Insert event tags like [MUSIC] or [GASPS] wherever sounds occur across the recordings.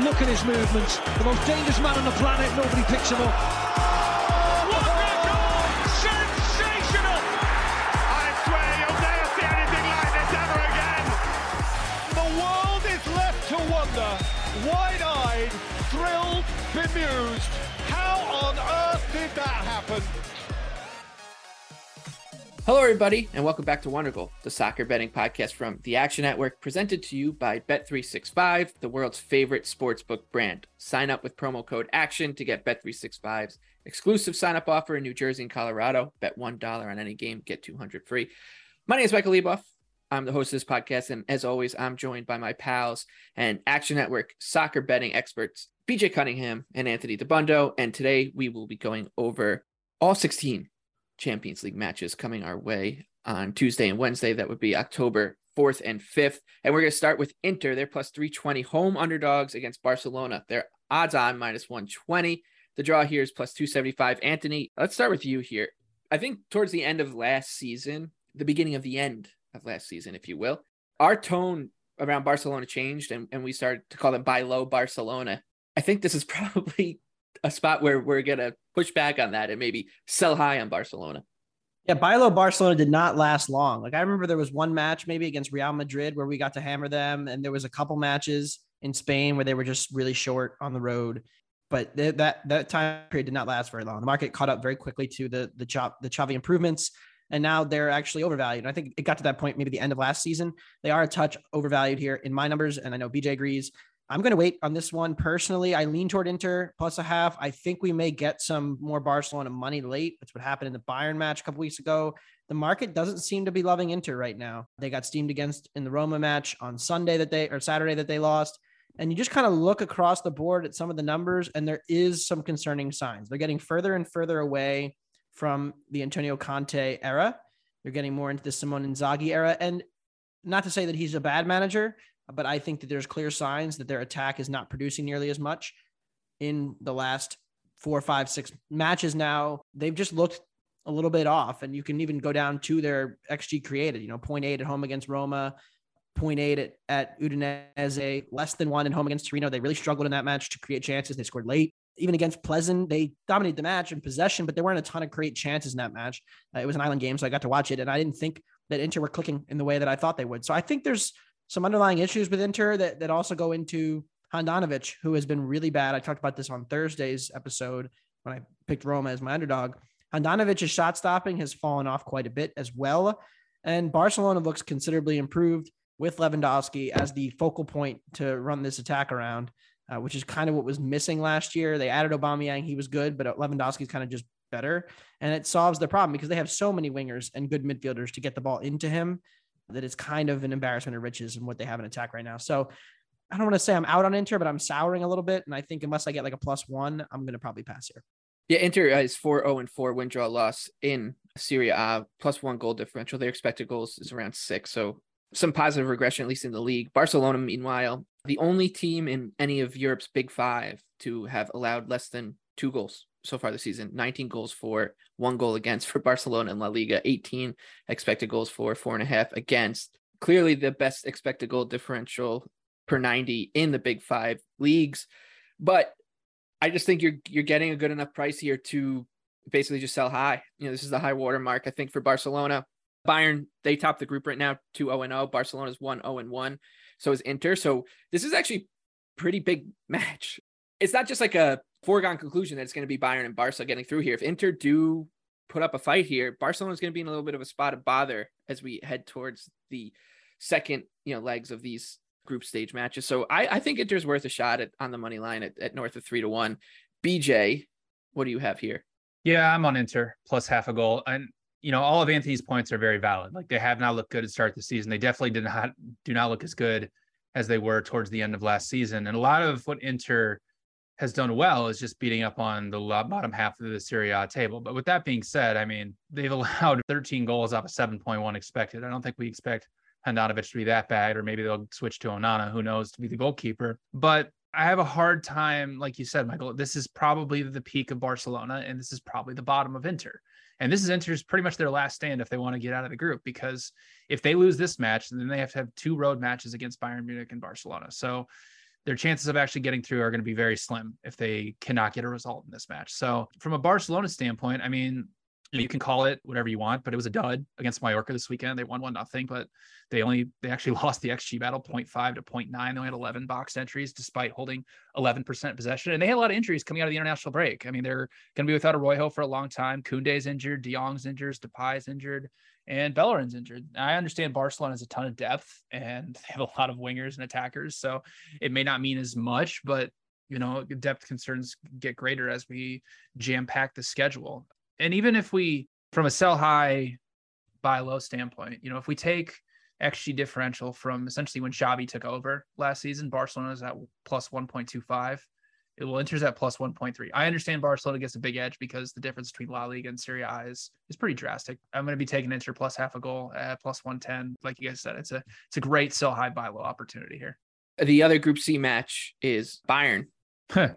Look at his movements. The most dangerous man on the planet. Nobody picks him up. What a goal! Sensational! I swear you'll never see anything like this ever again. The world is left to wonder, wide-eyed, thrilled, bemused. How on earth did that happen? Hello, everybody, and welcome back to Wondergoal, the soccer betting podcast from the Action Network, presented to you by Bet365, the world's favorite sportsbook brand. Sign up with promo code ACTION to get Bet365's exclusive sign up offer in New Jersey and Colorado. Bet $1 on any game, get 200 free. My name is Michael Leboff. I'm the host of this podcast, and as always, I'm joined by my pals and Action Network soccer betting experts, BJ Cunningham and Anthony Dabbundo. And today we will be going over all 16 Champions League matches coming our way on Tuesday and Wednesday. That would be October 4th and 5th. And we're going to start with Inter. They're plus 320 home underdogs against Barcelona. Their odds on minus 120. The draw here is plus 275. Anthony, let's start with you here. I think towards the end of last season, the beginning of the end of last season, if you will, our tone around Barcelona changed and, and we started to call them buy low Barcelona. I think this is [LAUGHS] probably a spot where we're gonna push back on that and maybe sell high on Barcelona. Yeah, buy low Barcelona did not last long. Like I remember there was one match maybe against Real Madrid where we got to hammer them, and there was a couple matches in Spain where they were just really short on the road. But th- that that time period did not last very long. The market caught up very quickly to the the chop the Xavi improvements, and now they're actually overvalued. I think it got to that point maybe the end of last season. They are a touch overvalued here in my numbers, and I know BJ agrees. I'm going to wait on this one personally. I lean toward Inter plus a half. I think we may get some more Barcelona money late. That's what happened in the Bayern match a couple weeks ago. The market doesn't seem to be loving Inter right now. They got steamed against in the Roma match on Sunday that they or Saturday that they lost. And you just kind of look across the board at some of the numbers, and there is some concerning signs. They're getting further and further away from the Antonio Conte era. They're getting more into the Simone Inzaghi era. And not to say that he's a bad manager, but I think that there's clear signs that their attack is not producing nearly as much in the last four, five, six matches now. They've just looked a little bit off, and you can even go down to their XG created, you know, 0.8 at home against Roma, 0.8 at, at Udinese, less than one at home against Torino. They really struggled in that match to create chances. They scored late. Even against Plzen, they dominated the match in possession, but there weren't a ton of great chances in that match. Uh, it was an island game, so I got to watch it, and I didn't think that Inter were clicking in the way that I thought they would. So I think there's some underlying issues with Inter that, that also go into Handanovic, who has been really bad. I talked about this on Thursday's episode when I picked Roma as my underdog. Handanovic's shot stopping has fallen off quite a bit as well. And Barcelona looks considerably improved with Lewandowski as the focal point to run this attack around, uh, which is kind of what was missing last year. They added Aubameyang, he was good, but Lewandowski's kind of just better. And it solves the problem because they have so many wingers and good midfielders to get the ball into him that it's kind of an embarrassment of riches and what they have in attack right now. So I don't want to say I'm out on Inter, but I'm souring a little bit. And I think unless I get like a plus one, I'm going to probably pass here. Yeah, Inter uh, is 4 0 and 4 win draw loss in Serie A, plus one goal differential. Their expected goals is around six. So some positive regression, at least in the league. Barcelona, meanwhile, the only team in any of Europe's big five to have allowed less than two goals so far this season 19 goals for, one goal against for [LAUGHS] Barcelona and La Liga, 18 expected goals for, four and a half against. Clearly the best expected goal differential per 90 in the big five leagues. But I just think you're you're getting a good enough price here to basically just sell high. You know, this is the high water mark, I think, for Barcelona. Bayern, they top the group right now, 2 0 0. Barcelona's 1 0 1. So is Inter. So this is actually pretty big [LAUGHS] match. It's not just like a foregone conclusion that it's going to be Bayern and Barca getting through here. If Inter do put up a fight here, Barcelona is going to be in a little bit of a spot of bother as we head towards the second, you know, legs of these group stage matches. So I, I think Inter's worth a shot at, on the money line at, at north of three to one. BJ, what do you have here? Yeah, I'm on Inter plus half a goal. And you know, all of Anthony's points are very valid. Like they have not looked good to start the season. They definitely did not do not look as good as they were towards the end of last season. And a lot of what Inter has done well is just beating up on the bottom half of the Serie A table. But with that being said, I mean, they've [LAUGHS] allowed 13 goals off of 7.1 expected. I don't think we expect Handanovic to be that bad, or maybe they'll switch to Onana, who knows, to be the goalkeeper. But I have a hard time, like you said, Michael. This is probably the peak of Barcelona, and this is probably the bottom of Inter. And this is Inter's pretty much their last stand if they want to get out of the group, because if they lose this match, then they have to have two road matches against Bayern Munich and Barcelona. So their chances of actually getting through are going to be very slim if they cannot get a result in this match. So, from a Barcelona standpoint, I mean, you can call it whatever you want, but it was a dud against Mallorca this weekend. They won one nothing, but they only they actually [LAUGHS] lost the XG battle 0.5 to 0.9. They only had 11 box entries despite holding 11% possession, and they had a lot of injuries coming out of the international break. I mean, they're going to be without Araujo for a long time. Koundé's injured, De Jong's injured, Depay's injured, and Bellerin's injured. I understand Barcelona has a ton of depth and they have a lot of wingers and attackers, so it may not mean as much, but you know, depth concerns get greater as we jam pack the schedule and even if we from a sell high buy low standpoint, you know, if we take XG differential from essentially when Xavi took over last season, Barcelona is at plus 1.25. It will enters at plus 1.3. I understand Barcelona gets a big edge because the difference between La Liga and Serie A is, is pretty drastic. I'm going to be taking Inter plus half a goal at plus 110. Like you guys said, it's a it's a great sell high buy low opportunity here. The other Group C match is Bayern [LAUGHS]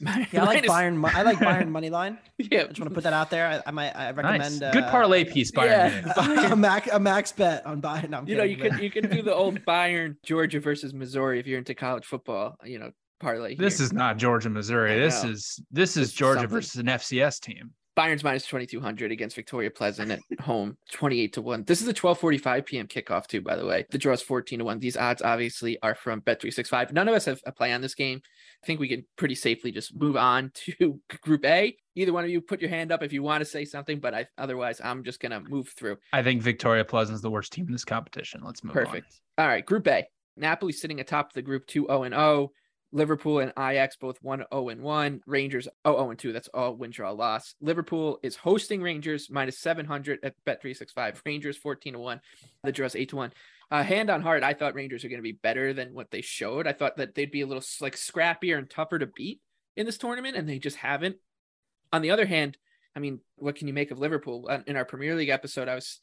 yeah, I like Bayern. I like Bayern money line. [LAUGHS] Yeah, I just want to put that out there. I, I might. I recommend nice. good parlay piece. Bayern. Yeah, [LAUGHS] a max a max bet on Bayern. No, you know, you can you can do the old Bayern Georgia versus Missouri if you're into college football. You know, parlay. This is not Georgia Missouri. This is this is Georgia versus an FCS team. Bayern's minus 2200 against Viktoria Plzen at [LAUGHS] home, 28 to 1. This is a 12:45 p.m. kickoff too, by the way. The draw is 14 to 1. These odds obviously are from Bet365. None of us have a play on this game. I think we can pretty safely just move on [LAUGHS] to Group A. Either one of you put your hand up if you want to say something, but I otherwise I'm just gonna move through. I think Viktoria Plzen is the worst team in this competition. Let's move Perfect. On. All right, Group A. Napoli sitting atop the group 2 0 and 0. Liverpool and Ajax both 1 0 and 1. Rangers 0 0 and 2. That's all win draw loss. Liverpool is hosting Rangers minus 700 at Bet365. Rangers 14 to 1. The draw's 8 to 1. Uh, hand on heart, I thought Rangers are going to be better than what they showed. I thought that they'd be a little like scrappier and tougher to beat in this tournament, and they just haven't. On the other hand, I mean, what can you make of Liverpool? Uh, in our Premier League episode, I was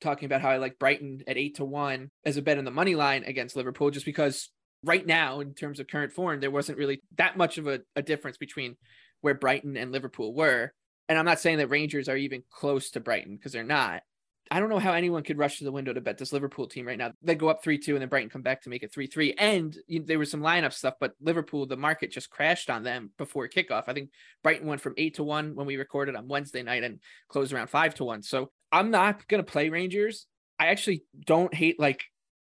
talking about how I like Brighton at eight to one as a bet in the money line against Liverpool, just because right now, in terms of current form, there wasn't really that much of a, a difference between where Brighton and Liverpool were. And I'm not saying that Rangers are even close to Brighton because they're not. I don't know how anyone could rush to the window to bet this Liverpool team right now. They go up 3 2 and then Brighton come back to make it 3 3. And you know, there was some lineup stuff, but Liverpool, the market just crashed on them before kickoff. I think Brighton went from 8 to 1 when we recorded on Wednesday night and closed around 5 to 1. So I'm not going to play Rangers. I actually don't hate like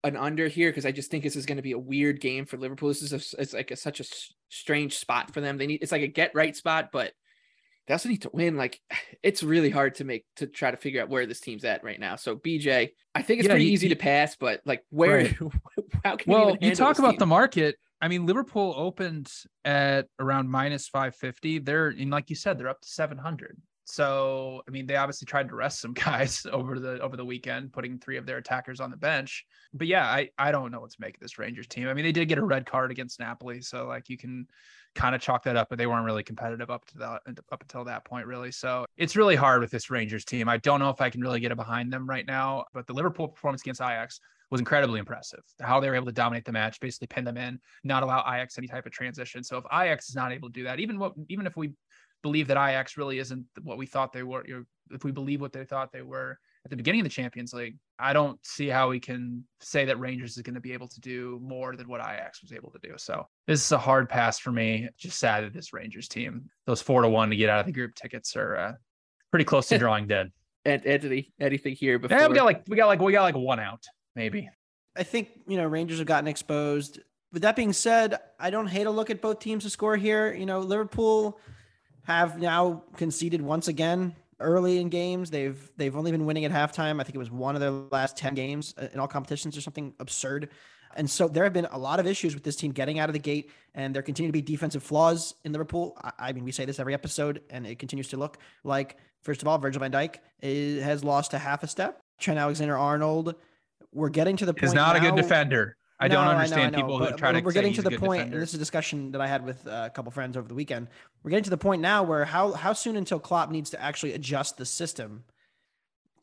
an under here because I just think this is going to be a weird game for Liverpool. This is a, it's like a, such a strange spot for them. They need it's like a get right spot, but they also need to win. Like [SIGHS] it's really hard to make to try to figure out where this team's at right now. So BJ, I think it's yeah, pretty easy to pass, but like where? Right. [LAUGHS] how can well, you, you talk about team? the market. I mean, Liverpool opened at around minus five fifty. They're and like you said, they're up to seven hundred. So, I mean, they obviously tried to rest some [LAUGHS] guys over the over the weekend, putting three of their attackers on the bench. But yeah, I I don't know what to make of this Rangers team. I mean, they did get a red card against Napoli, so like you can kind of chalk that up, but they weren't really competitive up to that up until that point, really. So it's really hard with this Rangers team. I don't know if I can really get it behind them right now. But the Liverpool performance against Ajax was incredibly impressive. How they were able to dominate the match, basically pin them in, not allow Ajax any type of transition. So if Ajax is not able to do that, even what even if we believe that Ajax really isn't what we thought they were, if we believe what they thought they were at the beginning of the Champions League, I don't see how we can say that Rangers is going to be able to do more than what Ajax was able to do. So this is a hard pass for me. Just sad that this Rangers team, those four to one to get out of the group tickets, are uh, pretty close to [LAUGHS] drawing dead. And Anthony, anything here before? Yeah, we got like we got like we got like one out maybe. I think you know Rangers have gotten exposed. With that being said, I don't hate a look at both teams to score here. You know, Liverpool have now conceded once again early in games. They've they've only been winning at halftime. I think it was one of their last 10 games uh, in all competitions or something absurd. And so there have been a lot of issues with this team getting out of the gate, and there continue to be defensive flaws in Liverpool. I, I mean, we say this every episode, and it continues to look like, first of all, Virgil van Dijk is, has lost a half a step. Trent Alexander Arnold, we're getting to the point. Is not now, a good defender. I don't No, understand know, I know, people who but try to. We're getting to the point, defender. and this is a discussion that I had with uh, a couple friends over the weekend. We're getting to the point now where how how soon until Klopp needs to actually adjust the system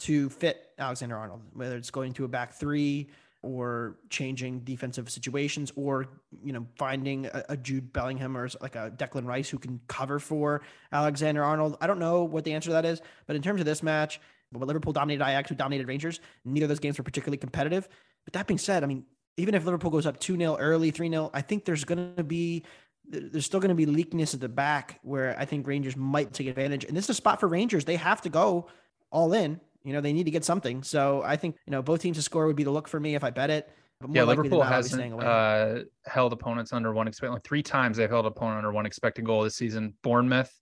to fit Alexander Arnold, whether it's going to a back three or changing defensive situations, or you know finding a, a Jude Bellingham or like a Declan Rice who can cover for Alexander Arnold. I don't know what the answer to that is, but in terms of this match, but Liverpool dominated Ajax, who dominated Rangers. Neither of those games were particularly competitive. But that being said, I mean, even if Liverpool goes up 2 0 early, 3 0, I think there's going to be. There's still going to be leakness at the back where I think Rangers might take advantage. And this is a spot for Rangers. They have to go all in. You know, they need to get something. So I think, you know, both teams to score would be the look for me if I bet it. But more yeah, Liverpool not, I'll be staying hasn't uh, held opponents under one expected. Like three times they've held opponent under one expected goal this season. Bournemouth,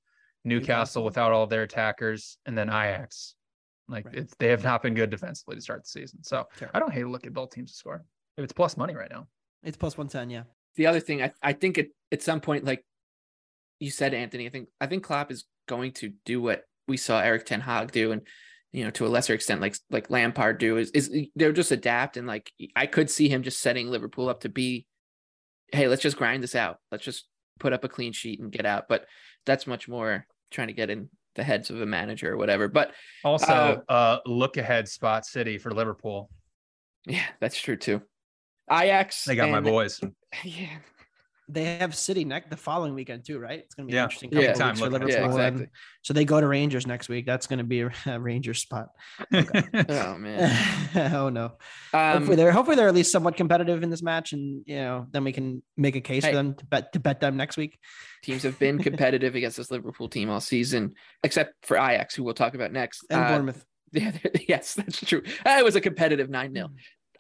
Newcastle, without all of their attackers, and then Ajax. Like Right. it's they have not been good defensively to start the season. So Terrible. I don't hate to look at both teams to score. If it's plus money right now. It's plus 110. Yeah. the other thing I, I think at, at some point like you said anthony i think i think klopp is going to do what we saw eric ten hag do and you know to a lesser extent like like lampard do is is they'll just adapt and like i could see him just setting liverpool up to be hey let's just grind this out let's just put up a clean sheet and get out but that's much more trying to get in the heads of a manager or whatever but Also, uh, look ahead spot city for Liverpool. yeah that's true too ajax They got my boys. [LAUGHS] yeah They have City next the following weekend too, right? It's going to be Yeah. an interesting Yeah. couple Time weeks for Liverpool. Yeah, and- exactly. so they go to Rangers next week. That's going to be [LAUGHS] a, a Rangers spot. [LAUGHS] oh man oh no. um, hopefully they're hopefully they're at least somewhat competitive in this match, and you know then we can make a case Hey. for them to bet to bet them next week. teams have been competitive against this Liverpool team all season, except for Ajax, who we'll talk about next. And Uh, Bournemouth. yeah, yes, that's true. It was a competitive 9 0.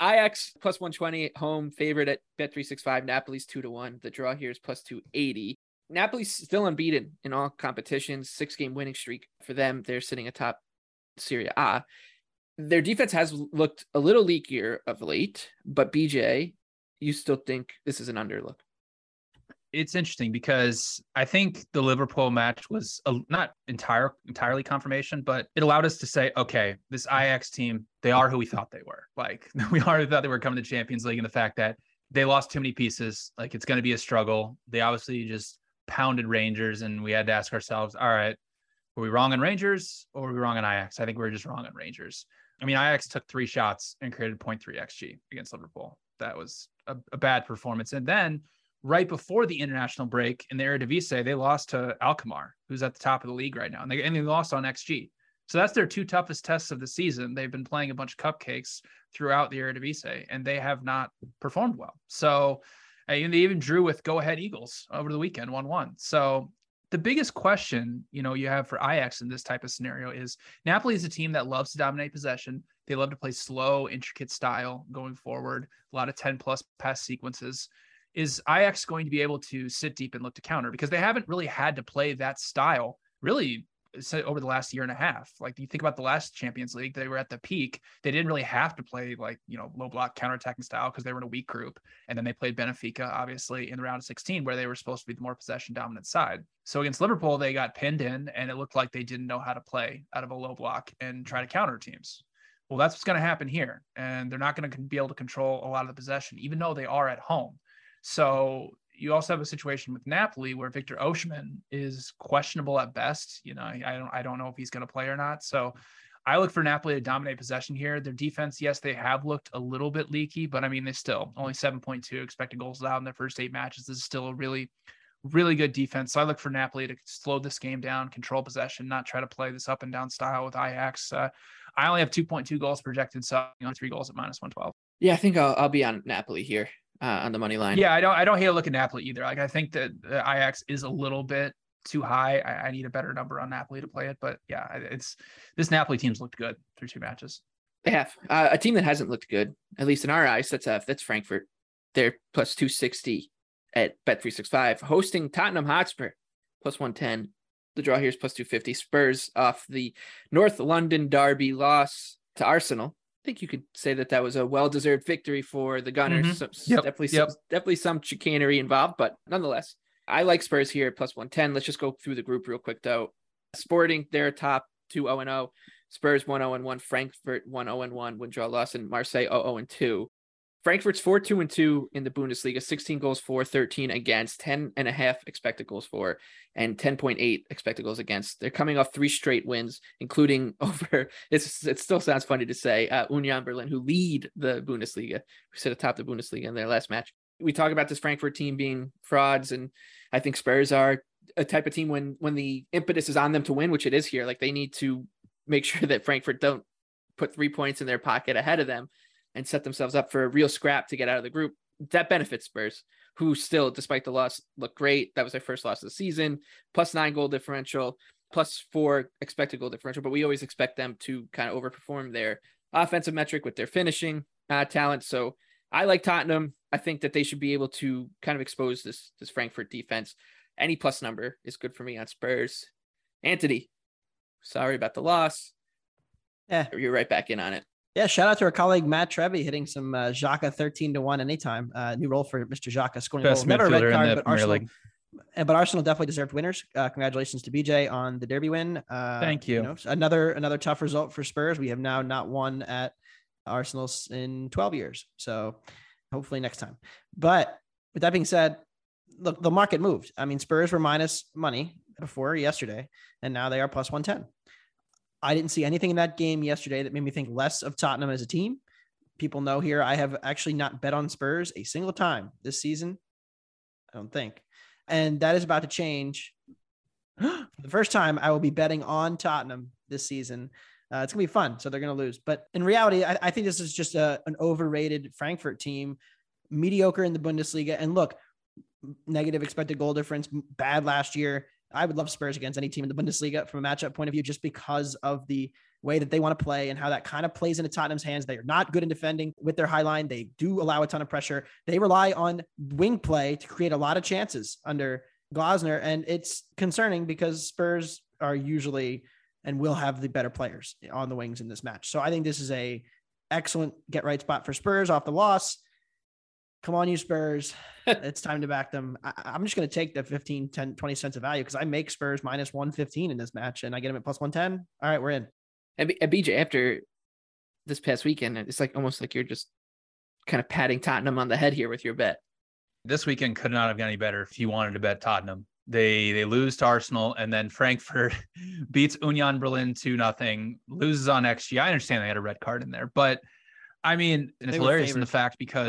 Ajax plus 120 home, favorite at Bet365. Napoli's 2 to 1. The draw here is plus 280. Napoli's still unbeaten in all competitions, six game winning streak for them. They're sitting atop Serie A. Their defense has looked a little leakier of late, but BJ, you still think this is an underlook? It's interesting because I think the Liverpool match was a, not entire entirely confirmation, but it allowed us to say, okay, this Ajax team, they are who we thought they were. Like [LAUGHS] we already thought they were coming to Champions League, and the fact that they lost too many pieces, like it's going to be a struggle. They obviously just pounded Rangers, and we had to ask ourselves, all right, were we wrong on Rangers or were we wrong on Ajax? I think we were just wrong on Rangers. I mean, Ajax took three shots and created 0.3 xG against Liverpool. That was a, a bad performance. And then right before the international break in the Eredivisie, they lost to Alkmaar, who's at the top of the league right now, and they, and they lost on XG. So that's their two toughest tests of the season. They've been playing a bunch of cupcakes throughout the Eredivisie, and they have not performed well. So uh, and they even drew with go-ahead Eagles over the weekend, one-one. So the biggest question, you know, you have for Ajax in this type of scenario is Napoli is a team that loves to dominate possession. They love to play slow, intricate style going forward, a lot of 10 plus pass sequences. Is Ajax going to be able to sit deep and look to counter? Because they haven't really had to play that style really over the last year and a half. Like you think about the last Champions League, they were at the peak. They didn't really have to play like, you know, low block counterattacking style because they were in a weak group. And then they played Benfica, obviously, in the round of 16, where they were supposed to be the more possession dominant side. So against Liverpool, they got pinned in and it looked like they didn't know how to play out of a low block and try to counter teams. Well, that's what's going to happen here. And they're not going to be able to control a lot of the possession, even though they are at home. So you also have a situation with Napoli where Victor Osimhen is questionable at best. You know, I, don't I don't know if he's going to play or not. So I look for Napoli to dominate possession here. Their defense, yes, they have looked a little bit leaky, but I mean, they still only 7.2 expected goals allowed in their first eight matches. This is still a really, really good defense. So I look for Napoli to slow this game down, control possession, not try to play this up and down style with Ajax. Uh, I only have 2.2 goals projected, so on three goals at minus 112. Yeah, I think I'll, I'll be on Napoli here uh, on the money line. Yeah, I don't I don't hate to look at Napoli either. Like I think that uh, Ajax is a little bit too high. I, I need a better number on Napoli to play it, but yeah, it's this Napoli team's looked good through two matches. They have uh, a team that hasn't looked good, at least in our eyes. That's uh, that's Frankfurt. They're plus two sixty at Bet three six five, hosting Tottenham Hotspur plus one ten. The draw here is plus two fifty. Spurs off the North London derby loss to Arsenal. I think you could say that that was a well deserved victory for the Gunners. Mhm. So, Yep, Definitely, yep. some, definitely some chicanery involved, but nonetheless, I like Spurs here at plus one ten. Let's just go through the group real quick though. Sporting, they're top two zero and zero. Spurs 1 0 and 1, Frankfurt 1 0 and 1, win draw loss, and Marseille 0 0 and 2. Frankfurt's 4 2 and 2 in the Bundesliga, 16 goals for, 13 against, 10 and a half expected goals for, and 10.8 expected goals against. They're coming off three straight wins, including [LAUGHS] over, it's, it still sounds funny to say, uh, Union Berlin, who lead the Bundesliga, who sit atop the Bundesliga in their last match. We talk about this Frankfurt team being frauds, and I think Spurs are a type of team when when the impetus is on them to win, which it is here, like they need to make [LAUGHS] sure that Frankfurt don't put three points in their pocket ahead of them and set themselves up for a real scrap to get out of the group. That benefits Spurs, who still, despite the loss, look great. That was their first loss of the season, plus nine goal differential, plus four expected goal differential. But we always expect them to kind of overperform their offensive metric with their finishing uh, talent. So I like Tottenham. I think that they should be able to kind of expose this this Frankfurt defense. Any plus number is good for me on Spurs. Anthony, sorry about the loss. Yeah, you're right back in on it. Yeah, shout out to our colleague Matt Trevi hitting some uh, Xhaka 13 to 1 anytime. Uh, new role for Mr. Xhaka scoring Best goal. Never a red card, but Premier Arsenal, League. but Arsenal definitely deserved winners. Uh, congratulations to BJ on the derby win. Uh, Thank you. know, another another tough result for Spurs. We have now not won at Arsenal in 12 years. So hopefully next time. But with that being said, look, the market moved. I mean, Spurs were minus money before yesterday, and now they are plus 110. I didn't see anything in that game yesterday that made me think less of Tottenham as a team. People know here I have actually not bet on Spurs a single time this season. I don't think. And that is about to change. [GASPS] For the first time, I will be betting on Tottenham this season. Uh, it's gonna be fun. So they're gonna lose. But in reality, I, I think this is just a, an overrated Frankfurt team, mediocre in the Bundesliga. And look, negative expected goal difference, bad last year. I would love Spurs against any team in the Bundesliga from a matchup point of view, just because of the way that they want to play and how that kind of plays into Tottenham's hands. They are not good in defending with their high line. They do allow a ton of pressure. They rely on wing play to create a lot of chances under Glasner. And it's concerning because Spurs are usually and will have the better players on the wings in this match. So I think this is a excellent get right spot for Spurs off the loss. Come on, you Spurs. [LAUGHS] it's time to back them. I, am just going to take the 15, 10, 20 cents of value because I make Spurs minus 115 in this match and I get them at plus 110. All right, we're in. And, B- and BJ, after this past weekend, it's like almost like you're just kind of patting Tottenham on the head here with your bet. This weekend could not have gone any better if you wanted to bet Tottenham. They they lose to Arsenal and then Frankfurt [LAUGHS] beats Union Berlin 2 nothing, loses on XG. I understand they had a red card in there, but I mean, it's hilarious in the fact because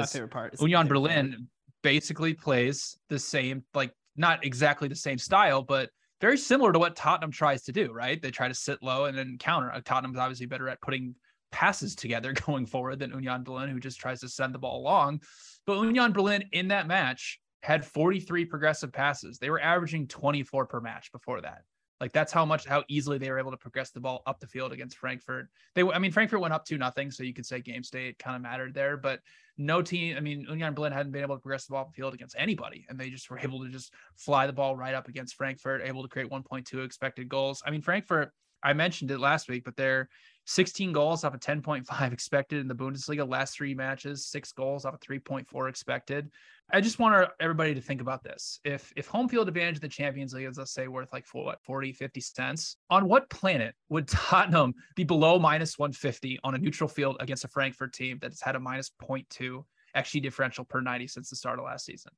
Union Berlin basically plays the same, like not exactly the same style, but very similar to what Tottenham tries to do, right? They try to sit low and then counter. Uh, Tottenham's obviously better at putting passes together [LAUGHS] going forward than Union Berlin, who just tries to send the ball along. But Union Berlin in that match had 43 progressive passes. They were averaging 24 per match before that. Like that's how much how easily they were able to progress the ball up the field against Frankfurt. They I mean Frankfurt went up two nothing, so you could say game state kind of mattered there, but no team, I mean Union Berlin hadn't been able to progress the ball up the field against anybody, and they just were able to just fly the ball right up against Frankfurt, able to create 1.2 expected goals. I mean Frankfurt, I mentioned it last week, but they're 16 goals off of 10.5 expected in the Bundesliga last three matches, six goals off of 3.4 expected. I just want everybody to think about this. If if home field advantage of the Champions League is let's say worth like what 40, 50 cents, on what planet would [LAUGHS] Tottenham be below minus 150 on a neutral field against a Frankfurt team that has had a minus 0.2 XG differential per 90 since the start of last season?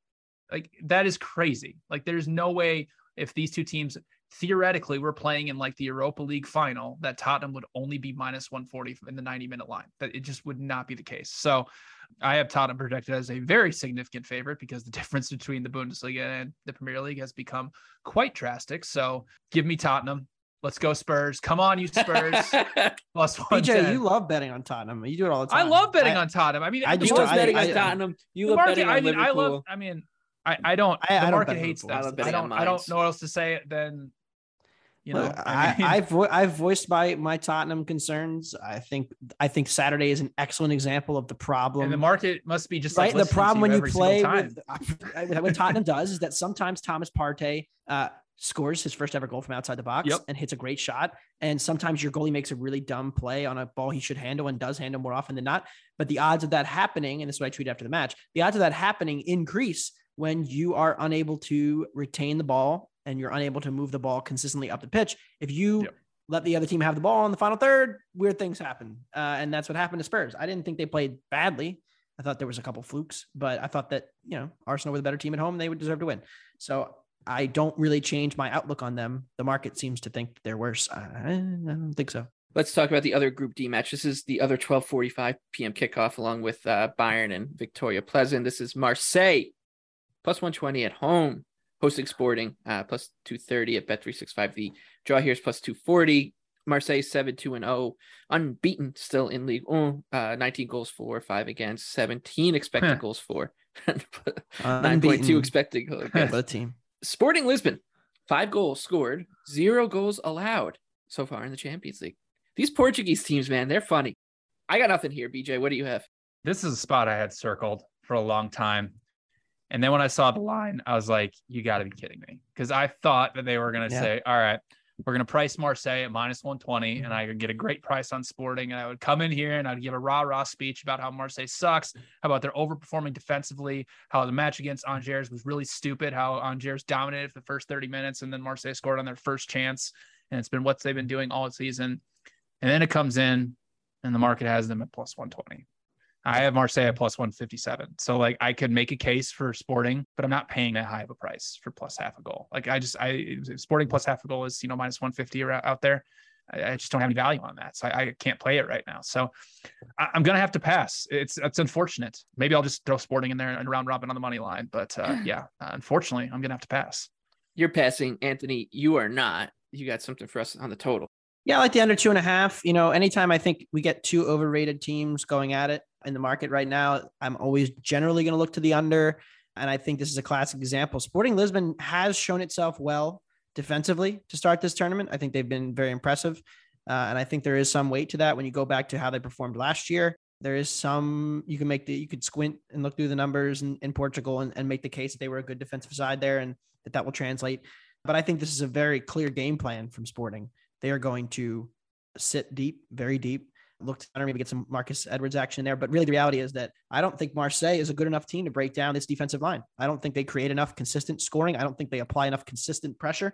Like that is crazy. Like there's no way if these two teams theoretically we're playing in like the Europa League final that Tottenham would only be minus 140 in the 90 minute line. That it just would not be the case. So I have Tottenham projected as a very significant favorite because the [LAUGHS] difference between the Bundesliga and the Premier League has become quite drastic. So give me Tottenham. Let's go Spurs. Come on, you Spurs. [LAUGHS] Plus one. BJ, you love betting on Tottenham. You do it all the time. I love betting I, on Tottenham. I mean, I just love betting I, on Tottenham. You love market, betting on I mean, Liverpool. I love. I mean, I, I don't. I, the I market don't hates that. I, don't. I don't know what else to say than you know. I, I've [LAUGHS] vo- I've voiced my my Tottenham concerns. I think I think Saturday is an excellent example of the problem. And the market must be just right. Like the problem when you play with, what Tottenham does is that sometimes Thomas Partey uh, scores his first ever goal from outside the box yep. and hits a great shot. And sometimes your goalie makes a really dumb play on a ball he should handle and does handle more often than not. But the odds of that happening, and this is what I tweeted after the match, the odds of that happening increase when you are unable to retain the ball and you're unable to move the ball consistently up the pitch. If you yep. let the other team have the ball in the final third, weird things happen. Uh, and that's what happened to Spurs. I didn't think they played badly. I thought there was a couple flukes, but I thought that, you know, Arsenal were the better team at home. They would deserve to win. So I don't really change my outlook on them. The market seems to think they're worse. I, I don't think so. Let's talk about the other Group D match. This is the other 12:45 p.m. kickoff, along with uh, Bayern and Viktoria Plzen. This is Marseille plus 120 at home, hosting Sporting uh, plus 230 at Bet365. The draw here is plus 240. Marseille 7 2 and 0, unbeaten still in League uh, 19 goals for, 5 against, 17 expected huh. goals for, [LAUGHS] 9.2 expected goals against. the team. Sporting Lisbon, 5 goals scored, 0 goals allowed so far in the Champions League. These Portuguese teams, man, they're funny. I got nothing here, BJ. What do you have? This is a spot I had circled for a long time. And then when I saw the line, I was like, you got to be kidding me. Because I thought that they were going to yeah. say, all right, we're going to price Marseille at minus 120, mm-hmm. and I could get a great price on Sporting. And I would come in here and I'd give a rah rah speech about how Marseille sucks, how about they're overperforming defensively, how the match against Angers was really stupid, how Angers dominated for the first 30 minutes, and then Marseille scored on their first chance. And it's been what they've been doing all season. And then it comes in, and the market has them at plus 120. I have Marseille at plus 157. So like I could make a case for sporting, but I'm not paying that high of a price for plus half a goal. Like I just I sporting plus half a goal is, you know, minus 150 out there. I, I just don't have any value on that. So I, I can't play it right now. So I, am gonna have to pass. It's it's unfortunate. Maybe I'll just throw sporting in there and round robin on the money line. But uh, [SIGHS] yeah, uh, unfortunately, I'm gonna have to pass. You're passing, Anthony. You are not. You got something for us on the total. Yeah, I like the under two and a half. You know, anytime I think we get two overrated teams going at it in the market right now, I'm always generally going to look to the under. And I think this is a classic example. Sporting Lisbon has shown itself well defensively to start this tournament. I think they've been very impressive. Uh, and I think there is some weight to that when you go back to how they performed last year. There is some, you can make the, you could squint and look through the numbers in, in Portugal and, and make the case that they were a good defensive side there and that that will translate. But I think this is a very clear game plan from Sporting. They are going to sit deep, very deep, look to maybe get some Marcus Edwards action there. But really, the reality is that I don't think Marseille is a good enough team to break down this defensive line. I don't think they create enough consistent scoring. I don't think they apply enough consistent pressure.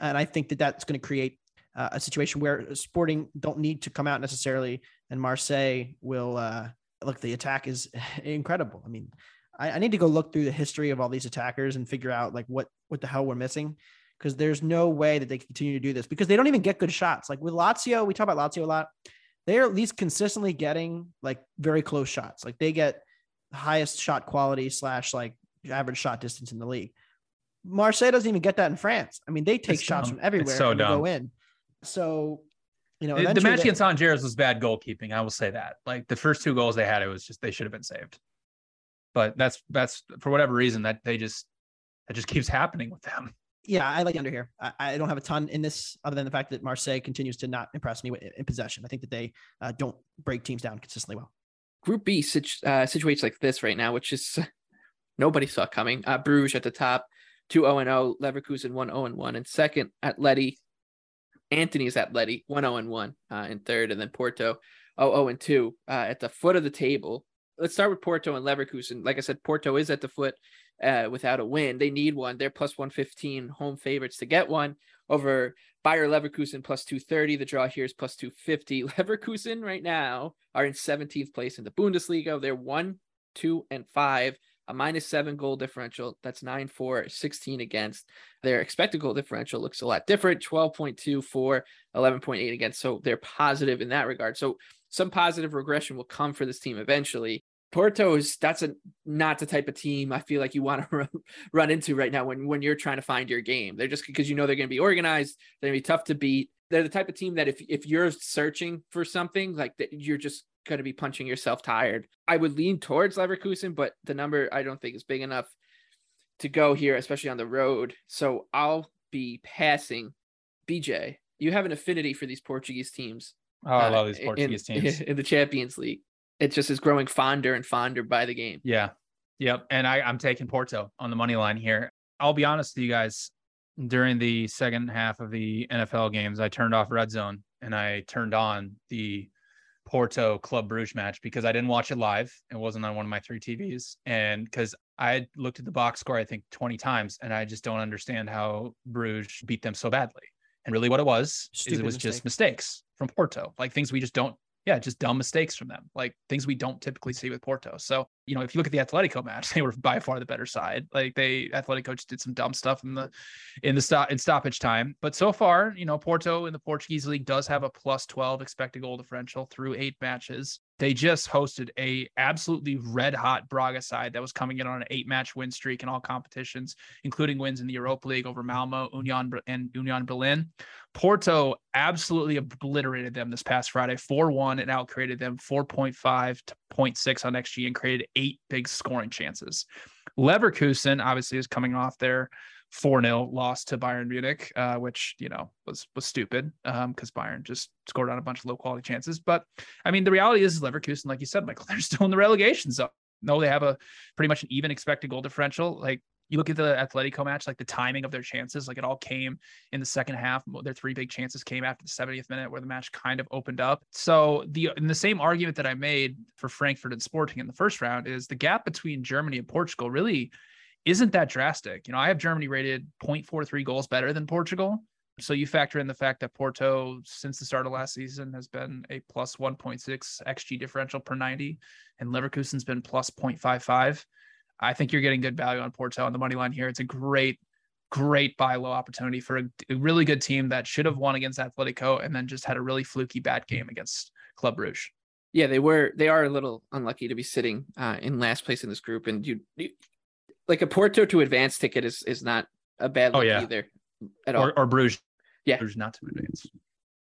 And I think that that's going to create uh, a situation where Sporting don't need to come out necessarily, and Marseille will uh, look. The attack is [LAUGHS] incredible. I mean, I, I need to go look through the history of all these attackers and figure out like what what the hell we're missing because there's no way that they continue to do this because they don't even get good shots. Like with Lazio, we talk about Lazio a lot they're at least consistently getting like very close shots. Like they get highest shot quality slash like average shot distance in the league. Marseille doesn't even get that in France. I mean, they take it's shots dumb. from everywhere so and go in. So, you know, the match against Angers was bad goalkeeping. I will say that. Like the first two goals they had, it was just they should have been saved. But that's that's for whatever reason that they just that just keeps happening with them yeah, I like under here. I, I, don't have a ton in this other than the fact that Marseille continues to not impress me in possession. I think that they uh, don't break teams down consistently well. Group B situ- uh, situates like this right now, which is [LAUGHS] nobody saw coming. Uh, Bruges at the top, 2 0 0, Leverkusen 1 0 1, and second, Atleti. Anthony's Atleti 1 0 1 uh, in third, and then Porto 0 0 2 uh, at the foot of the table. Let's start with Porto and Leverkusen. Like I said, Porto is at the foot uh, without a win. They need one. They're plus 115 home favorites to get one over Bayer Leverkusen plus 230. The draw here is plus 250. [LAUGHS] Leverkusen right now are in 17th place in the Bundesliga. They're one, two, and five. A minus seven goal differential. That's 9 4, 16 against. Their expected goal differential looks a lot different 12.2 for 11.8 against. So they're positive in that regard. So some positive regression will come for this team eventually. Porto is that's a not the type of team I feel like you want to [LAUGHS] run, run into right now when when you're trying to find your game. They're just because you know they're going to be organized, they're going to be tough to beat. They're the type of team that if if you're searching for something like that, you're just going to be punching yourself tired. I would lean towards Leverkusen, but the number I don't think is big enough to go here, especially on the road. So I'll be passing. BJ, you have an affinity for these Portuguese teams. Oh, I love uh, these Portuguese [LAUGHS] in, teams in the Champions League it just is growing fonder and fonder by the game. Yeah. Yep. And I, I'm taking Porto on the money line here. I'll be honest with you guys. During the second half of the NFL games, I turned off Red Zone and I turned on the Porto Club Bruges match because I didn't watch it live. It wasn't on one of my three TVs. And because I had looked at the box score, I think 20 times, and I just don't understand how Bruges beat them so badly. And really what it was Stupid is it was mistake. just mistakes from Porto, like things we just don't yeah, just dumb mistakes from them, like things we don't typically see with Porto. So, you know, if you look at the Atletico match, [LAUGHS] they were by far the better side. Like they Atletico just did some dumb stuff in the in the stop in stoppage time. But so far, you know, Porto in the Portuguese league does have a plus 12 expected goal differential through eight matches. They just hosted a absolutely red hot Braga side that was coming in on an eight match win streak in all competitions, including wins in the Europa League over Malmo, Union and Union Berlin. Porto absolutely obliterated them this past Friday, 4 1, and out created them 4.5 to 0.6 on XG and created eight big scoring chances. Leverkusen obviously is coming off their 4 0 loss to Bayern Munich, uh, which, you know, was was stupid because um, Bayern just scored on a bunch of low quality chances. But I mean, the reality is, Leverkusen, like you said, Michael, [LAUGHS] they're still in the relegation zone. No, they have a pretty much an even expected goal differential. Like you look at the Atletico match, like the timing of their chances, like it all came in the second half. Their three big chances came after the 70th minute where the match kind of opened up. So the in the same argument that I made for Frankfurt and Sporting in the first round is the gap between Germany and Portugal really isn't that drastic. You know, I have Germany rated 0.43 goals better than Portugal. So you factor in the fact that Porto, since the start of last season, has been a plus 1.6 xG differential per 90, and Leverkusen's been plus 0.55. I think you're getting good value on Porto on the money line here. It's a great, great buy low opportunity for a, really good team that should have won against Atletico and then just had a really fluky bad game against Club Brugge. Yeah, they were. They are a little unlucky to be sitting uh, in last place in this group, and you, you, like a Porto to advance ticket is is not a bad look oh, yeah. either at all. Or, or Bruges, yeah, Bruges not to advance.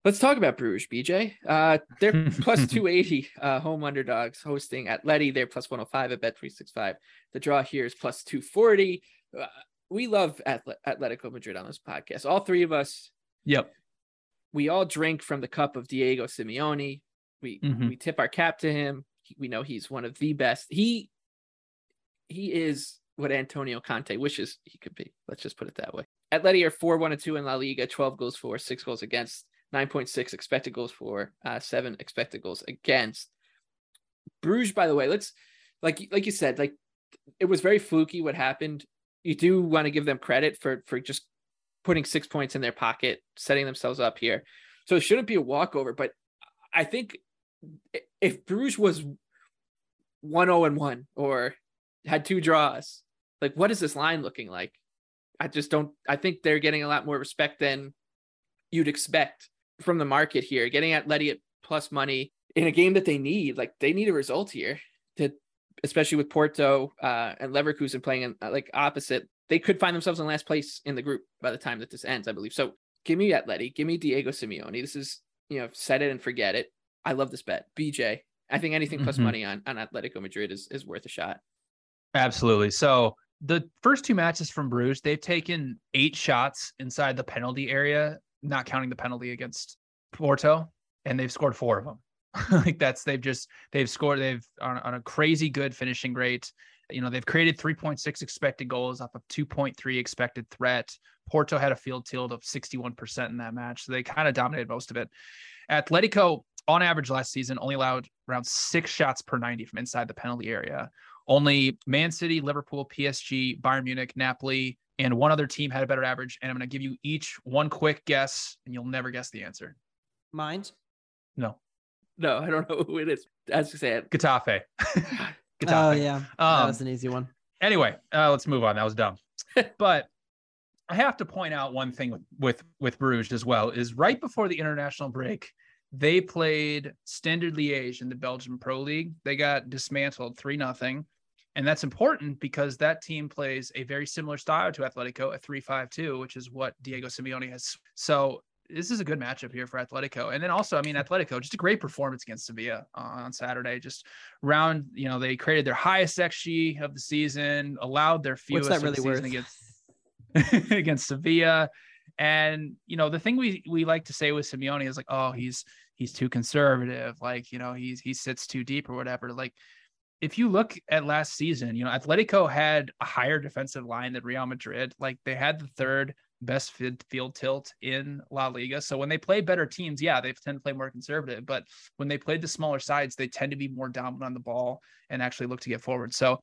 Let's talk about Bruges, BJ. Uh, they're [LAUGHS] plus 280 uh, home underdogs hosting Atleti. They're plus 105 at Bet365. The draw here is plus 240. Uh, we love Atlet- Atletico Madrid on this podcast. All three of us. Yep. We all drink from the cup of Diego Simeone. We mm-hmm. we tip our cap to him. We know he's one of the best. He he is what Antonio Conte wishes he could be. Let's just put it that way. Atleti are 4 1 and 2 in La Liga, 12 goals for, 6 goals against. 9.6 expected goals for, uh, seven expected goals against. Bruges, by the way, let's like like you said, like it was very fluky what happened. You do want to give them credit for for just putting six points in their pocket, setting themselves up here. So it shouldn't be a walkover, but I think if Bruges was 1-0 and 1 or had two draws, like what is this line looking like? I just don't I think they're getting a lot more respect than you'd expect from the market here, getting Atleti at plus money in a game that they need. Like they need a result here to, especially with Porto uh, and Leverkusen playing in, uh, like opposite. They could find themselves in last place in the group by the time that this ends, I believe. So give me Atleti, give me Diego Simeone. This is, you know, set it and forget it. I love this bet. BJ, I think anything plus mm-hmm. money on, on Atletico Madrid is, is worth a shot. Absolutely. So the first two matches from Bruges, they've taken eight shots inside the penalty area not counting the penalty against Porto, and they've scored four of them. [LAUGHS] like that's they've just they've scored they've on, on a crazy good finishing rate. You know they've created 3.6 expected goals off of 2.3 expected threat. Porto had a field tilt of 61% in that match, so they kind of dominated most of it. Atletico, on average last season, only allowed around six shots per 90 from inside the penalty area. Only Man City, Liverpool, PSG, Bayern Munich, Napoli, and one other team had a better average. And I'm going to give you each one quick guess, and you'll never guess the answer. Mines? No. No, I don't know who it is. As you say it. Getafe. [LAUGHS] Getafe. Oh, yeah. Um, that was an easy one. Anyway, uh, let's move on. That was dumb. [LAUGHS] but I have to point out one thing with, with, with Bruges as well is right before the international break, they played Standard Liège in the Belgian Pro League. They got dismantled 3 nothing. And that's important because that team plays a very similar style to Atletico, a 3-5-2, which is what Diego Simeone has. So this is a good matchup here for Atletico. And then also, I mean, Atletico, just a great performance against Sevilla on Saturday. Just round, you know, they created their highest XG of the season, allowed their fewest What's that really worth? against [LAUGHS] against Sevilla. And you know, the thing we we like to say with Simeone is like, oh, he's he's too conservative, like you know, he's he sits too deep or whatever. Like if you look at last season, you know, Atletico had a higher defensive line than Real Madrid. Like they had the third best field tilt in La Liga. So when they play better teams, yeah, they tend to play more conservative. But when they played the smaller sides, they tend to be more dominant on the ball and actually look to get forward. So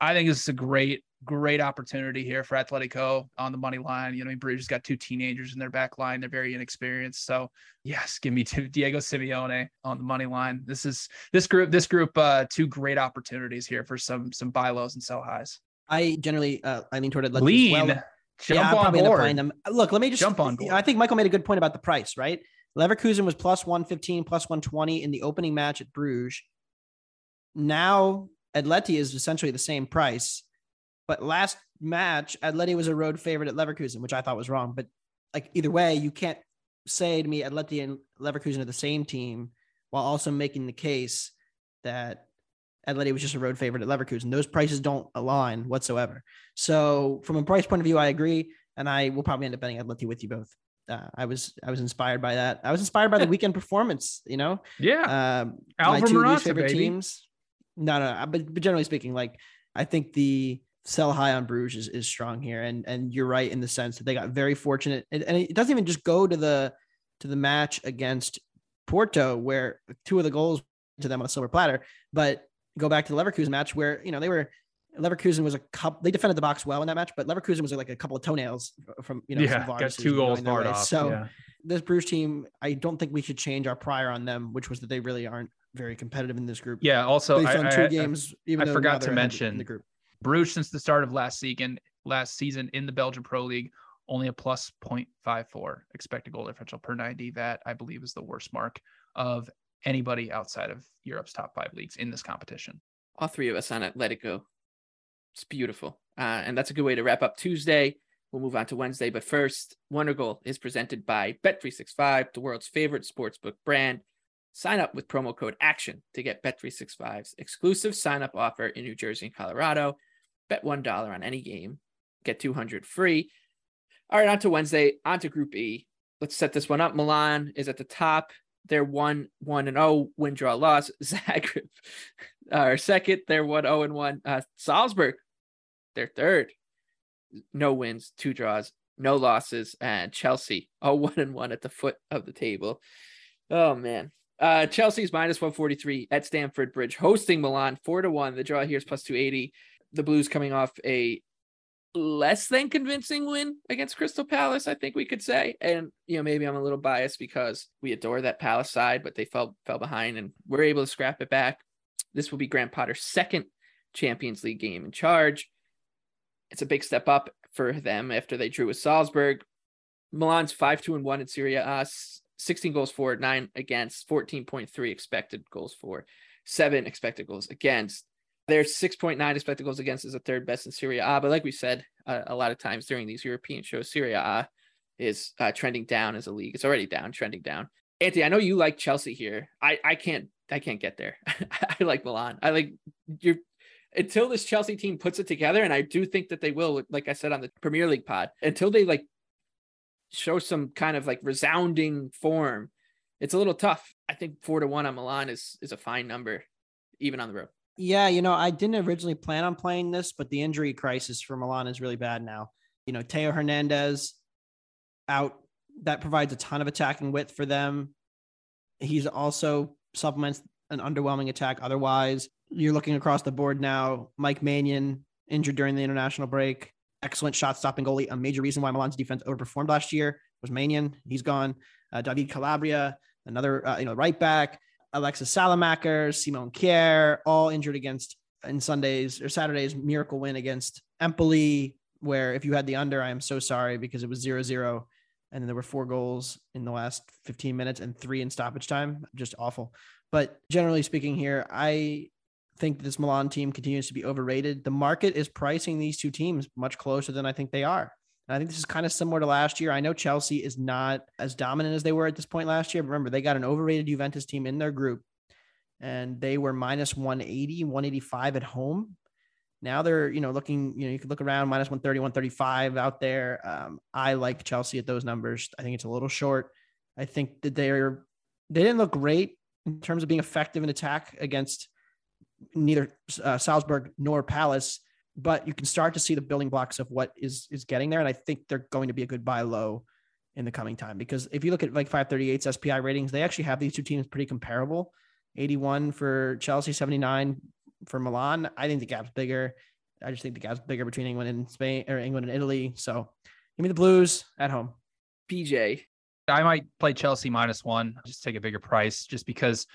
I think this is a great, great opportunity here for Atletico on the money line. You know, Bruges got two teenagers in their back line. They're very inexperienced. So yes, give me Diego Simeone on the money line. This is this group, this group, uh, two great opportunities here for some some buy lows and sell highs. I generally uh, I lean toward it. Lean. Well. Jump yeah, I'll probably board. end them. Look, let me just jump on board. I think Michael made a good point about the price, right? Leverkusen was plus 115, plus 120 in the opening match at Bruges. Now Atleti is essentially the same price. But last match, Atleti was a road favorite at Leverkusen, which I thought was wrong. But like either way, you can't say to me Atleti and Leverkusen are the same team while also making the case that Atleti was just a road favorite at Leverkusen. Those prices don't align whatsoever. So from a price point of view, I agree, and I will probably end up betting Atleti with you both. Uh, I was I was inspired by that. I was inspired by the [LAUGHS] weekend performance. You know, yeah. Um, Alvaro my two Morata, least favorite baby. teams. No, no, no, but, but generally speaking, like I think the sell high on Bruges is, is strong here, and and you're right in the sense that they got very fortunate, and, and it doesn't even just go to the to the match against Porto where two of the goals to them on a silver platter, but go back to the Leverkusen match where you know they were Leverkusen was a couple they defended the box well in that match, but Leverkusen was like a couple of toenails from you know yeah, got two goals barred off. So yeah. this Bruges team, I don't think we should change our prior on them, which was that they really aren't very competitive in this group. Yeah. Also, based I, on I- two I- games, even I forgot to mention in the group. Bruges since the start of last season, last season in the Belgian Pro League, only a plus 0.54 expected goal differential per 90. That I believe is the worst mark of anybody outside of Europe's top five leagues in this competition. all three of us on Atletico. It's beautiful. Uh, and that's a good way to wrap up Tuesday. We'll move on to Wednesday. But first, Wondergoal is presented by Bet365, the world's favorite sportsbook brand. Sign up with promo code ACTION to get Bet365's exclusive sign up offer in New Jersey and Colorado. Bet $1 on any game, get 200 free. All right, on to Wednesday, on to Group E. Let's set this one up. Milan is at the top. They're 1 1 and 0, win, draw, loss. [LAUGHS] Zagreb are second. They're 1 0 and 1. Uh, Salzburg, they're third. No wins, two draws, no losses. And Chelsea, oh, [LAUGHS] 1 and 1 at the foot of the table. Oh, man. Uh, Chelsea's minus 143 at Stamford Bridge, hosting Milan 4 to 1. The draw here is plus 280. The Blues coming off a less than convincing win against Crystal Palace, I think we could say. And you know, maybe I'm a little biased because we adore that Palace side, but they fell fell behind and we're able to scrap it back. This will be Graham Potter's second Champions League game in charge. It's a big step up for them after they drew with Salzburg. Milan's 5 2 and 1 in Serie. A, 16 goals for, 9 against, 14.3 expected goals for, 7 expected goals against. Their 6.9 expected goals against is the third best in Serie A. But like we said uh, a lot of times during these European shows, Serie A is uh, trending down as a league. It's already down, trending down. Anthony, I know you like Chelsea here. I, I can't I can't get there. [LAUGHS] I like Milan. I like you're until this Chelsea team puts it together, and I do think that they will, like I said on the Premier League pod, until they like show some kind of like resounding form, it's a little tough. I think four to one on Milan is is a fine number, even on the road. Yeah, you know, I didn't originally plan on playing this, but the injury crisis for Milan is really bad now. You know, Theo Hernandez out. That provides a ton of attacking width for them. He's also supplements an underwhelming attack. Otherwise, you're looking across the board now. Mike Maignan injured during the international break. Excellent shot stopping goalie. A major reason why Milan's defense overperformed last year was Maignan. He's gone. Uh, Davide Calabria, another uh, you know right back. Alexis Saelemaekers, Simon Kjaer, all injured against in Sundays or Saturdays miracle win against Empoli, where if you had the under, I am so sorry because it was zero zero. And then there were four goals in the last 15 minutes and three in stoppage time. Just awful. But generally speaking, here, I think this Milan team continues to be overrated. The market is pricing these two teams much closer than I think they are. And I think this is kind of similar to last year. I know Chelsea is not as dominant as they were at this point last year. But remember, they got an overrated Juventus team in their group and they were minus 180, 185 at home. Now they're, you know, looking, you know, you could look around minus 130, 135 out there. Um, I like Chelsea at those numbers. I think it's a little short. I think that they're, they didn't look great in terms of being effective in attack against neither uh, Salzburg nor Palace, but you can start to see the building blocks of what is is getting there. And I think they're going to be a good buy low in the coming time because if you look at like 538's SPI ratings, they actually have these two teams pretty comparable. 81 for Chelsea, 79 for Milan. I think the gap's bigger. I just think the gap's bigger between England and Spain or England and Italy. So give me the Blues at home. BJ. I might play Chelsea minus one, just take a bigger price, just because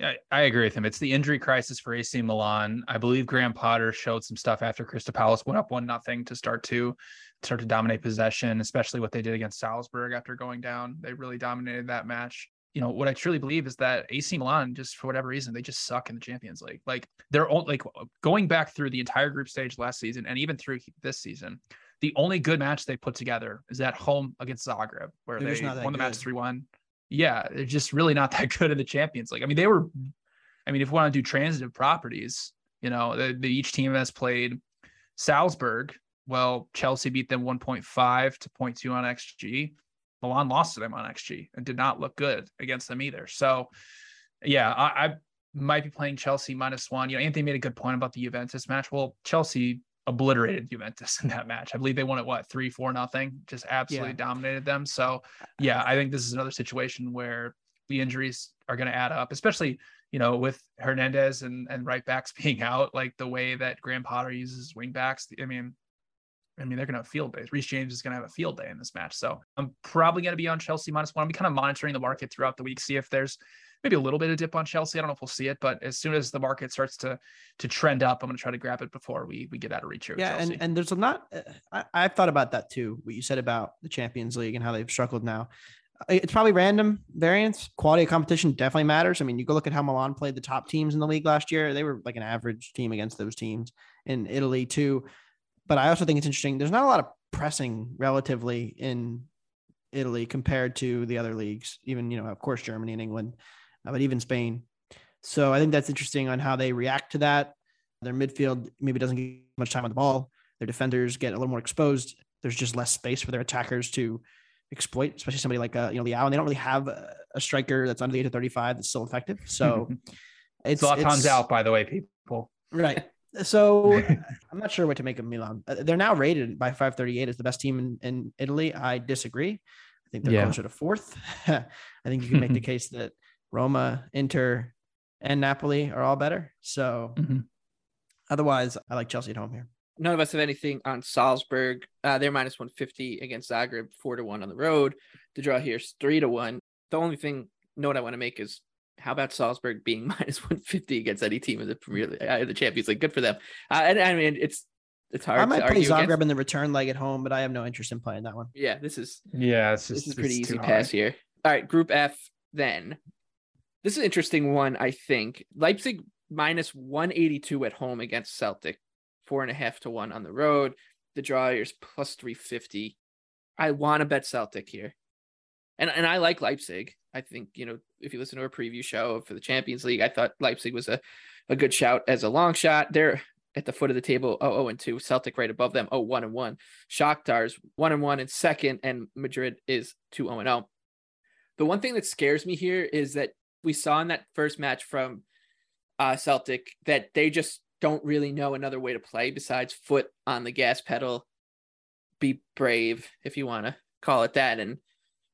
I, I, agree with him. It's the injury crisis for AC Milan. I believe Graham Potter showed some stuff after Crystal Palace went up one nothing to start to start to dominate possession, especially what they did against Salzburg after going down. They really dominated that match. You know what I truly believe is that AC Milan, just for whatever reason, they just suck in the Champions League. Like they're all, like going back through the entire group stage last season and even through this season. The only good match they put together is at home against Zagreb, where they're they won the match three one yeah, they're just really not that [LAUGHS] good in the Champions League. I mean, they were, I mean, if we want to do transitive properties, you know, the, the, each team has played Salzburg. Well, Chelsea beat them 1.5 to 0.2 on XG. Milan lost to them on XG and did not look good against them either. So, yeah, I, I might be playing Chelsea minus one. You know, Anthony made a good point about the Juventus match. Well, Chelsea obliterated Juventus [LAUGHS] in that match. I believe they won it what three, four, nothing, just absolutely yeah. dominated them. So yeah, I think this is another situation where the injuries are going to add up, especially you know with Hernandez and and right backs [LAUGHS] being out, like the way that Graham Potter uses wing backs. I mean. I mean, they're going to have field days. Reece James is going to have a field day in this match. So I'm probably going to be on Chelsea minus one. I'm kind of monitoring the market throughout the week, see if there's maybe a little bit of dip on Chelsea. I don't know if we'll see it, but as soon as the market starts to to trend up, I'm going to try to grab it before we we get out of reach here. Yeah, and and there's a lot. Uh, I, I've thought about that too. What you said about the Champions League and how they've struggled now. It's probably random variance. Quality of competition definitely matters. I mean, you go look at how Milan played the top teams in the league last year. They were like an average team against those teams in Italy too. But I also think it's interesting. There's not a lot of pressing relatively in Italy compared to the other leagues, even, you know, of course, Germany and England but even Spain. So I think that's interesting on how they react to that. Their midfield maybe doesn't get much time on the ball. Their defenders get a little more exposed. There's just less space for their attackers to exploit, especially somebody like uh, you know Leao. And they don't really have a, a, striker that's under the age of 35 that's still effective. [LAUGHS] So it's Zlatan's out, by the way, people. Right. So [LAUGHS] I'm not sure what to make of Milan. Uh, they're now rated by 538 as the best team in, in Italy. I disagree. I think they're yeah. closer to fourth. [LAUGHS] I think you can make the case that Roma, Inter, and Napoli are all better. So mm-hmm. otherwise, I like Chelsea at home here. None of us have anything on Salzburg. Uh, they're minus 150 against Zagreb, four to one on the road. The draw here is three to one. The only thing note I want to make is how about Salzburg being [LAUGHS] minus 150 against any team in the Premier League, uh, the Champions League? Good for them. Uh, and I mean, it's it's hard. I might play Zagreb against. in the return leg at home, but I have no interest in playing that one. Yeah, this is yeah, just, this is pretty easy pass here. All right, Group F then this is an interesting one, I think. Leipzig minus 182 at home against Celtic, four and a half to one on the road. The draw is plus 350. I want to bet Celtic here. And and I like Leipzig. I think, you know, if you listen to a preview show for the Champions League, I thought Leipzig was a, a good shout as a long shot. They're at the foot of the table, 0 and 2. Celtic right above them, 0 1 and 1. Shakhtar's 1 and 1 in second, and Madrid is 2 0 and 0. The one thing that scares me here is that we saw in that first match from uh, Celtic that they just don't really know another way to play besides foot on the gas pedal, be brave if you want to call it that, and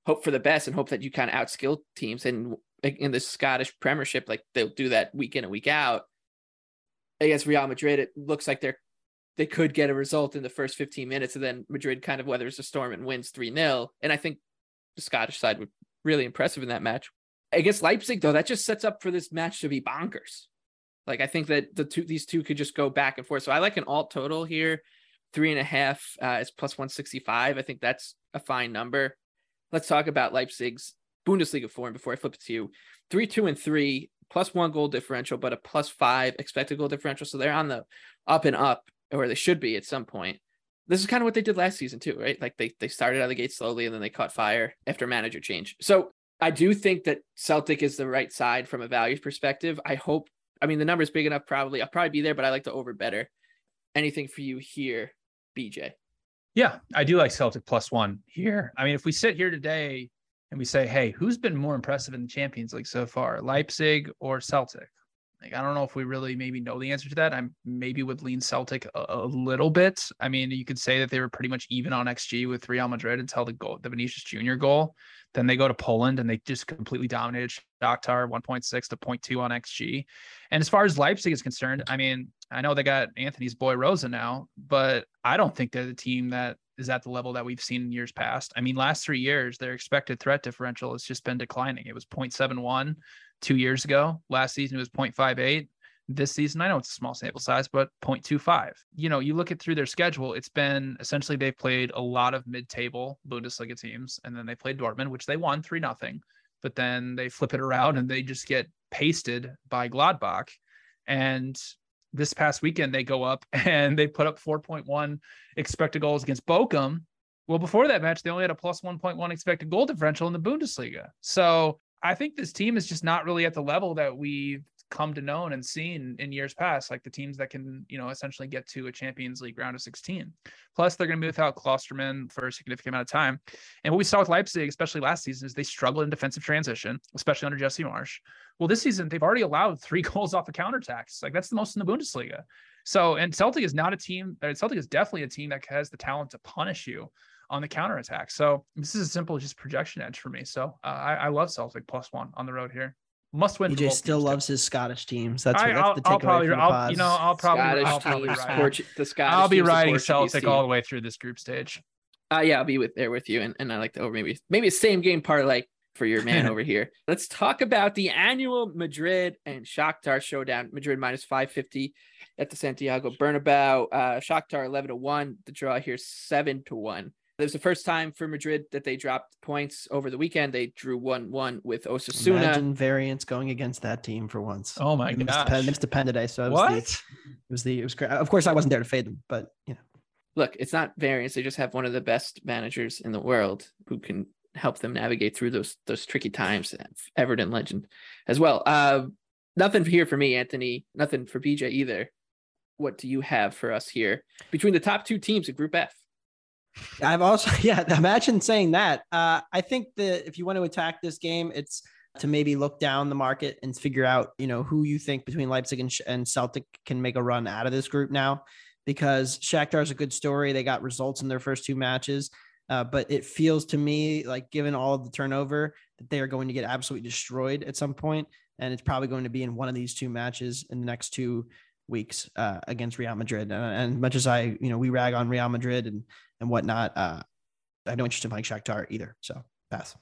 hope for the best and hope that you kind of outskill teams. And in the Scottish Premiership, like they'll do that week in and week out. Against Real Madrid, it looks like they're they could get a result in the first 15 minutes, and then Madrid kind of weathers the storm and wins 3 0. And I think the Scottish side would really impressive in that match. Against Leipzig, though, that just sets up for this match to be bonkers. Like I think that the two these two could just go back and forth. So I like an alt total here, three and a half uh, is plus one sixty five. I think that's a fine number. Let's talk about Leipzig's Bundesliga form before I flip it to you. Three, two, and three, plus one goal differential, but a plus five expected goal differential. So they're on the up and up, or they should be at some point. This is kind of what they did last season too, right? Like they they started out of the gate slowly and then they caught fire after manager change. So I do think that Celtic is the right side from a values perspective. I hope. I mean, the number's big enough. Probably, I'll probably be there, but I like the over better. Anything for you here, BJ? Yeah, I do like Celtic plus one here. I mean, if we sit here today and we say, "Hey, who's been more impressive in the Champions League so far, Leipzig or Celtic?" Like, I don't know if we really maybe know the answer to that. I maybe would lean Celtic a, a, little bit. I mean, you could say that they were pretty much even on XG with Real Madrid until the goal, the Vinicius Junior goal. Then they go to Poland and they just completely dominated Shakhtar 1.6 to 0.2 on XG. And as far as Leipzig is concerned, I mean, I know they got Anthony's boy Rosa now, but I don't think they're the team that is at the level that we've seen in years past. I mean, last three years, their expected threat differential has just been declining. It was 0.71 two years ago. Last season, it was 0.58. This season, I know it's a small sample size, but 0.25. You know, you look at through their schedule, it's been essentially they've played a lot of mid table Bundesliga teams, and then they played Dortmund, which they won 3 nothing. But then they flip it around and they just get pasted by Gladbach. And this past weekend, they go up [LAUGHS] and they put up 4.1 expected goals against Bochum. Well, before that match, they only had a plus 1.1 expected goal differential in the Bundesliga. So I think this team is just not really at the level that we've come to know and seen in years past, like the teams that can, you know, essentially get to a Champions League round of 16. Plus, they're going to be without Klostermann for a significant amount of time. And what we saw with Leipzig, especially last season, is they struggled in defensive transition, especially under Jesse Marsch. Well, this season, they've already allowed three [LAUGHS] goals off of counterattacks. Like that's the most in the Bundesliga. So, and Celtic is not a team, uh, Celtic is definitely a team that has the talent to punish you on the counterattack. So this is a simple as just projection edge for me. So uh, I, I, love Celtic plus one on the road here. Must win. BJ still loves his Scottish teams. That's, I, that's the I'll probably, I'll, you know, I'll probably, Scottish I'll probably teams, ride. the Scottish I'll be riding Celtic all the way through this group stage. Uh, yeah, I'll be with there with you, and, and I like the over maybe maybe a same game parlay for your man [LAUGHS] over here. Let's talk about the annual Madrid and Shakhtar showdown. Madrid minus 550 at the Santiago Bernabeu. Uh, Shakhtar 11 to 1. The draw here 7 to 1. It was the first time for Madrid that they dropped points over the weekend. They drew one one with Osasuna. Imagine variance going against that team for once. Oh my god! It's dependent. So it was what? The, it was the it was great. Of course, I wasn't there to fade them, but you know. Look, it's not variance. They just have one of the best managers in the world who can help them navigate through those those tricky times. Everton legend as well. Uh, nothing here for me, Anthony. Nothing for BJ either. What do you have for us here between the top two teams in Group F? I've also, [LAUGHS] yeah, imagine saying that. Uh, I think that if you want to attack this game, it's to maybe look down the market and figure out, you know, who you think between Leipzig and, and Celtic can make a run out of this group now, because Shakhtar is a good story. They got results in their first two matches. Uh, but it feels to me like, given all of the turnover, that they are going to get absolutely destroyed at some point, and it's probably going to be in one of these two matches in the next two weeks uh, against Real Madrid. And, and, much as I, you know, we rag on Real Madrid and and whatnot, uh, I have no interest in playing Shakhtar either. So pass.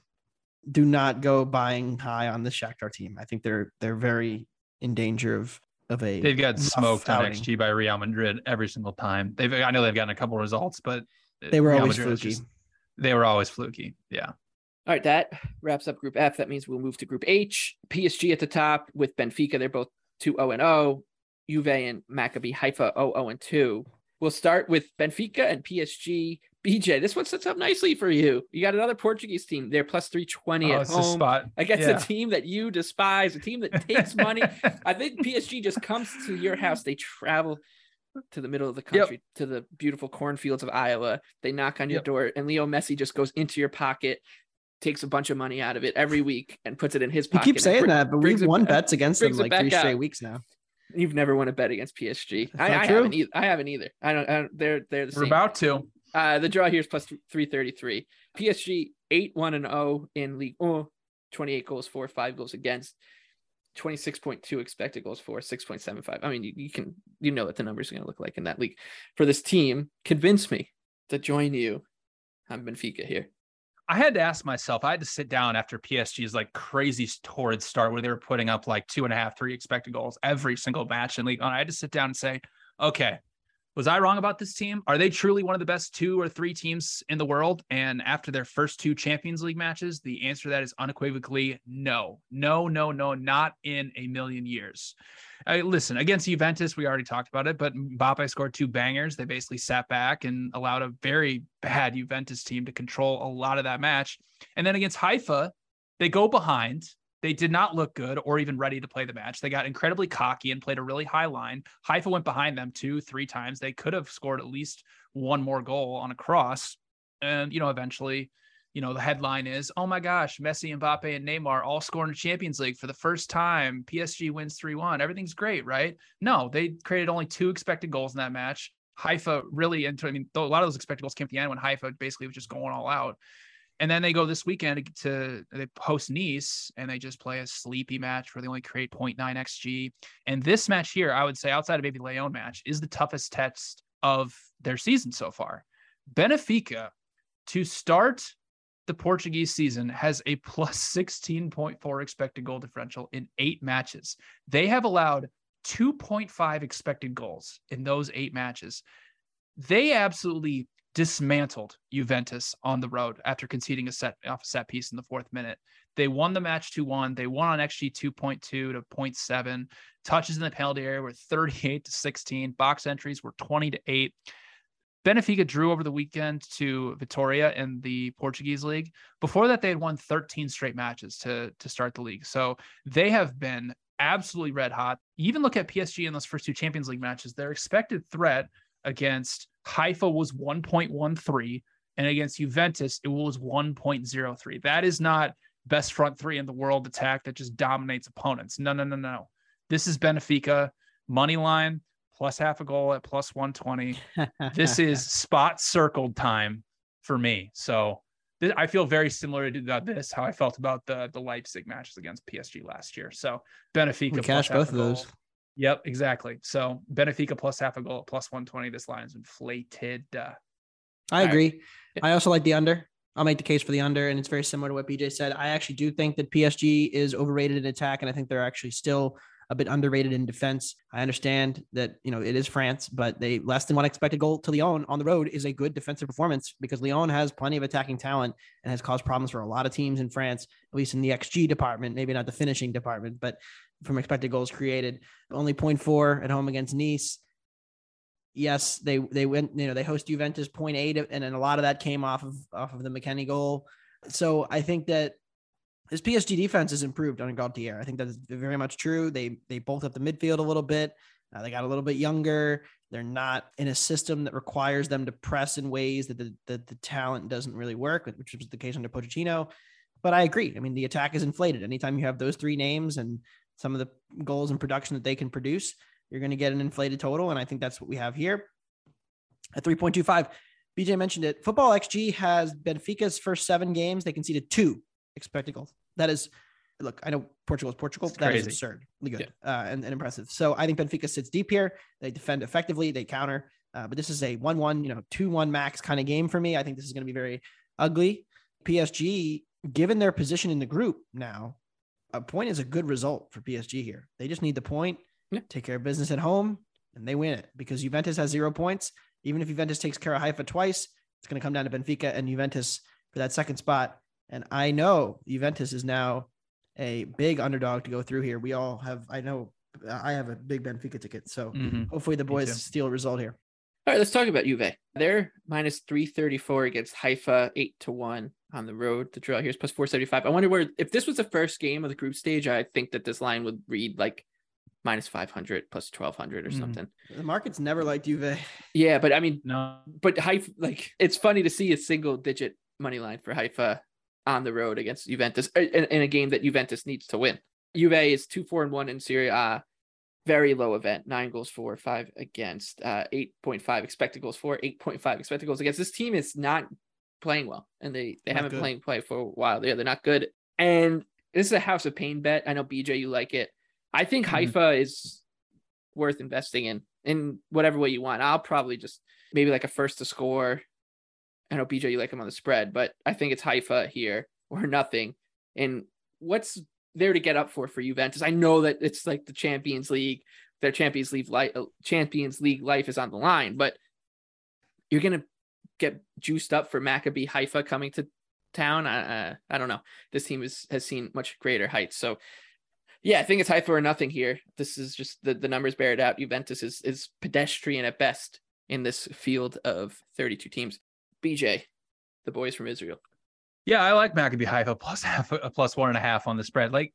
Do not go buying high on the Shakhtar team. I think they're they're very in danger of of a. They've got smoked outing. on XG by Real Madrid every single time. They've I know they've gotten a couple results, but they were Real always Madrid fluky. Just, they were always fluky. Yeah. All right, that wraps up Group F. That means we'll move to Group H. PSG at the top with Benfica. They're both 2 0 and 0. Juve and Maccabi Haifa 0 0 and 2. We'll start with Benfica and PSG. BJ, this one sets up nicely for you. You got another Portuguese team. They're plus 320 oh, at home spot. against yeah. a team that you despise, a team that takes money. [LAUGHS] I think PSG just comes to your house. They travel to the middle of the country, yep. to the beautiful cornfields of Iowa. They knock on your yep. door, and Leo Messi just goes into your pocket, takes a bunch of money out of it every week, and puts it in his pocket. You keep saying that, but we've won bets against them like three straight weeks now. You've never won a bet against PSG. I, I haven't either. I haven't either. I don't. I don't they're they're the We're same. about to. Uh, the draw here is plus three thirty three. PSG eight one and zero in League Oh, 28 goals for, five goals against. 26.2 expected goals for 6.75. I mean, you, you can you know what the numbers are going to look like in that league for this team. Convince me to join you. I'm Benfica here. I had to ask myself, I had to sit down after PSG's like crazy torrid start where they were putting up like two and a half, three expected goals every single match in league. And I had to sit down and say, okay, was I wrong about this team? Are they truly one of the best two or three teams in the world? And after their first two Champions League matches, the answer to that is unequivocally no, no, no, no, not in a million years. Uh, listen, against Juventus, we already talked about it, but Mbappe scored two bangers. They basically sat back and allowed a very bad Juventus team to control a lot of that match. And then against Haifa, they go behind. They did not look good or even ready to play the match. They got incredibly cocky and played a really high line. Haifa went behind them two, three times. They could have scored at least one more goal on a cross. And, you know, eventually you know, the headline is, oh my gosh, Messi, Mbappe, and Neymar all score in the Champions League for the first time. PSG wins 3 1. Everything's great, right? No, they created only two expected goals in that match. Haifa really into, I mean, a lot of those expected goals came at the end when Haifa basically was just going all out. And then they go this weekend to they host Nice and they just play a sleepy match where they only create 0.9 xg. And this match here, I would say, outside of maybe Lyon match, is the toughest test of their season so far. Benfica to start the Portuguese season has a plus [LAUGHS] 16.4 expected goal differential in eight matches. They have allowed 2.5 expected goals in those eight matches. They absolutely dismantled Juventus on the road after conceding a set off a set piece in the fourth minute. They won the match 2-1. They won on XG 2.2 to 0.7. Touches in the penalty area were 38 to 16. Box entries were 20 to 8. Benfica drew over the weekend to Vitoria in the Portuguese league. Before that, they had won 13 straight matches to, to start the league. So they have been absolutely red hot. even look at PSG in those first two Champions League matches. Their expected threat against Haifa was 1.13, and against Juventus, it was 1.03. That is not best front three in the world attack that just dominates opponents. No, no, no, no. This is Benfica money line plus half a goal at plus 120. this [LAUGHS] is spot circled time for me. So th- I feel very similar to this, how I felt about the the Leipzig matches against PSG last year. So Benfica we cash both of those. Yep, exactly. So Benfica plus half a goal plus 120. This line is inflated. Uh, I agree. Right. I also like the under. I'll make the case for the under, and it's very similar to what BJ said. I actually do think that PSG is overrated in attack, and I think they're actually still a bit underrated in defense. I understand that you know it is France, but they less than one expected goal to Lyon on the road is a good defensive performance because Lyon has plenty of attacking talent and has caused problems for a lot of teams in France, at least in the XG department, maybe not the finishing department, but from expected goals created. Only 0.4 at home against Nice. Yes, they they went, you know, they host Juventus 0.8, and then a lot of that came off of off of the McKennie goal. So I think that his PSG defense has improved under Galtier. I think that is very much true. They they both up the midfield a little bit. Uh, they got a little bit younger. They're not in a system that requires them to press in ways that the, that the talent doesn't really work, which was the case under Pochettino. But I agree. I mean, the attack is inflated. Anytime you have those three names and some of the goals and production that they can produce, you're going to get an inflated total. And I think that's what we have here at 3.25. BJ mentioned it. Football XG has Benfica's first seven games. They conceded two expected goals. That is, look, I know Portugal is Portugal. That is absurdly good yeah. uh, and, and, impressive. So I think Benfica sits deep here. They defend effectively. They counter. Uh, but this is a one-one, you know, two-one max kind of game for me. I think this is going to be very ugly. PSG, given their position in the group now, a point is a good result for PSG here. They just need the point, yeah. take care of business at home, and they win it because Juventus has zero points. Even if Juventus takes care of Haifa twice, it's going to come down to Benfica and Juventus for that second spot. And I know Juventus is now a big underdog to go through here. We all have, I know I have a big Benfica ticket. So mm-hmm. hopefully the boys steal a result here. All right, let's talk about Juve. They're minus 334 against Haifa, 8 to 1 on the road. The draw here is plus 475. I wonder where, if this was the first game of the group stage, I think that this line would read like minus 500 plus 1200 or mm. something. The market's never liked Juve. Yeah, but I mean, no, but Haifa, like, it's funny to see a single digit money line for Haifa on the road against Juventus uh, in, in a game that Juventus needs to win. Juve is two, four, and one in Serie A. Very low event, nine goals for, five against, uh, 8.5 expected goals for, 8.5 expected goals against. This team is not playing well, and they, they not haven't good. playing play for a while. Yeah, they're not good. And this is a house of pain bet. I know BJ, you like it. I think mm-hmm. Haifa is worth investing in in whatever way you want. I'll probably just maybe like a first to score I know BJ, you like him on the spread, but I think it's Haifa here or nothing. And what's there to get up for for Juventus? I know that it's like the Champions League, their Champions League life, uh, Champions League life is on the line, but you're gonna get juiced up for Maccabi Haifa coming to town. I, uh, I don't know. This team is, has seen much greater heights. So, yeah, I think it's Haifa or nothing here. This is just the, the numbers bear it out. Juventus is is pedestrian at best in this field of 32 teams. BJ, the boys from Israel. Yeah, I like Maccabi Haifa plus [LAUGHS] half a plus one and a half on the spread. Like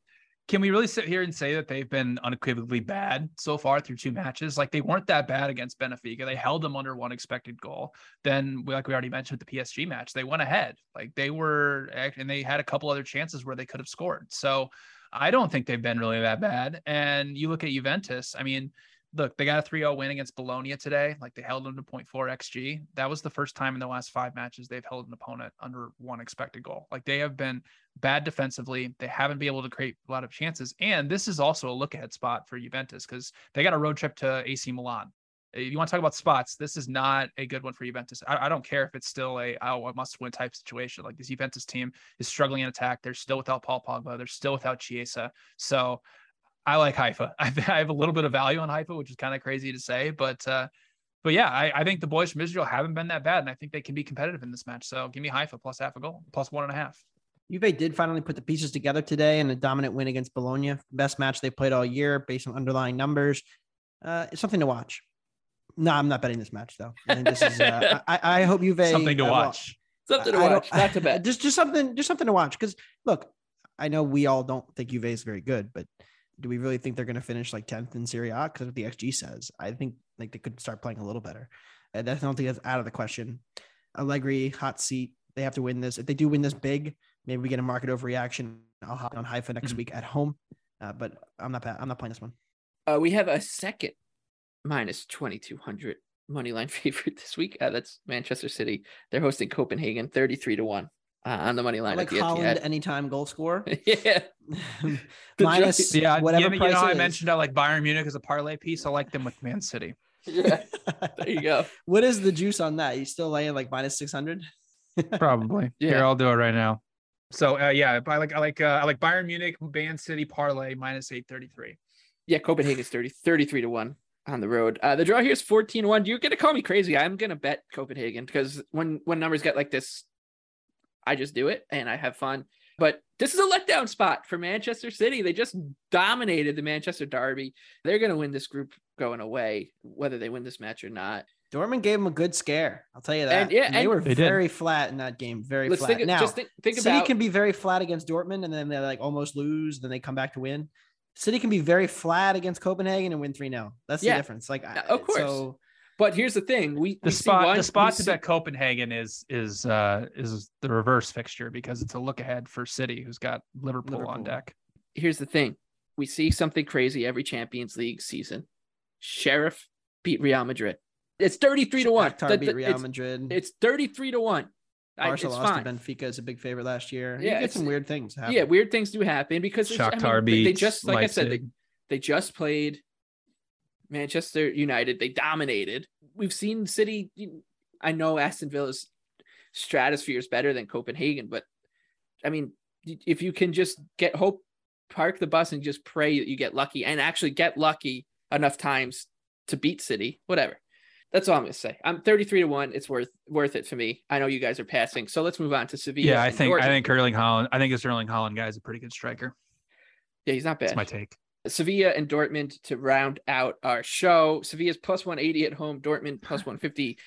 can we really sit here and say that they've been unequivocally bad so far through two matches? Like they weren't that bad against Benfica. They held them under one expected goal. Then, like we already mentioned the PSG match, they went ahead. Like they were, and they had a couple other chances where they could have scored. So I don't think they've been really that bad. And you look at Juventus, I mean, look, they got a 3 0 win against Bologna today. Like they held them to 0.4 XG. That was the first time in the last five matches they've held an opponent under one expected goal. Like they have been bad defensively. They haven't been able to create a lot of chances. And this is also a look ahead spot for Juventus because they got a road trip to AC Milan. If you want to talk about spots, this is not a good one for Juventus. I, I don't care if it's still a oh, must win type situation. Like this Juventus team is struggling in attack. They're still without Paul Pogba. They're still without Chiesa. So I like Haifa. [LAUGHS] I, I have a little bit of value on Haifa, which is kind of crazy to say, but uh, but yeah, I, I think the boys from Israel haven't been that bad, and I think they can be competitive in this match. So give me Haifa plus half a goal, plus one and a half. Juve did finally put the pieces together today in a dominant win against Bologna. Best match they played all year based on underlying numbers. Uh, it's something to watch. No, I'm not betting this match though. I this is. Uh, [LAUGHS] I, I hope Juve something to uh, watch. Something to watch, not to [LAUGHS] bet. Just just something just something to watch. Because look, I know we all don't think Juve is very good, but do we really think they're going to finish like 10th in Serie A? Because what the XG says, I think like they could start playing a little better. I don't think that's out of the question. Allegri, hot seat. They have to win this. If they do win this big, maybe we get a market overreaction. I'll hop on Haifa next mm-hmm. week at home, uh, but I'm not. I'm not playing this one. Uh, we have a second minus 2200 money line [LAUGHS] favorite this week. Uh, that's Manchester City. They're hosting Copenhagen, 33 to one uh, on the money line. I like at the Haaland anytime goal score. [LAUGHS] yeah. [LAUGHS] Minus yeah, whatever you, price you know, I is. mentioned I like Bayern Munich as a parlay piece. I like them with Man City. [LAUGHS] yeah. There you go. what is the juice on that? You still laying like minus 600? Probably. Yeah. Here, I'll do it right now. So uh, yeah, I like I like uh, I like Bayern Munich, Man City parlay minus eight thirty three. Yeah, Copenhagen's 30, 33 to 1 on the road. Uh, the draw here is 14 to 1. You're going to call me crazy. I'm going to bet Copenhagen because when when numbers get like this, I just do it and I have fun. But this is a letdown spot for Manchester City. They just dominated the Manchester Derby. They're going to win this group going away, whether they win this match or not. Dortmund gave them a good scare. I'll tell you that. And, yeah, they were They did. very flat in that game. Very Let's flat. think, now, just think, think City about can be very flat against Dortmund and then they like almost lose, then they come back to win. City can be very flat against Copenhagen and win 3 0. That's the Yeah. difference. Like, of course. So, But here's the thing: we The we see spot one- the spot to see- bet Copenhagen is is uh is the reverse fixture because it's a look ahead for City, who's got Liverpool, on deck. Here's the thing: we see something crazy every Champions League season. Sheriff beat Real Madrid. It's thirty-three to one. Shakhtar The- beat Real it's, Madrid. it's thirty-three to one. I, it's Barca lost fine. to Benfica as a big favorite last year. Yeah, you get some weird things. Happen. Yeah, weird things do happen because it's- I Shakhtar mean, they- they just like I said they, they just played Manchester United. They dominated. We've seen City. I know Aston Villa's stratosphere is better than Copenhagen, but I mean, if you can just get hope, park the bus and just pray that you get lucky and actually get lucky enough times to beat City, whatever. That's all I'm gonna say. I'm 33 to one. It's worth worth it for me. I know you guys are passing, so let's move on to Sevilla. Yeah, I think I think Erling Haaland. I think this Erling Haaland guy is a pretty good striker. yeah, he's not bad. That's my take. Sevilla and Dortmund to round out our show. Sevilla's plus 180 at home, Dortmund plus [SIGHS] 150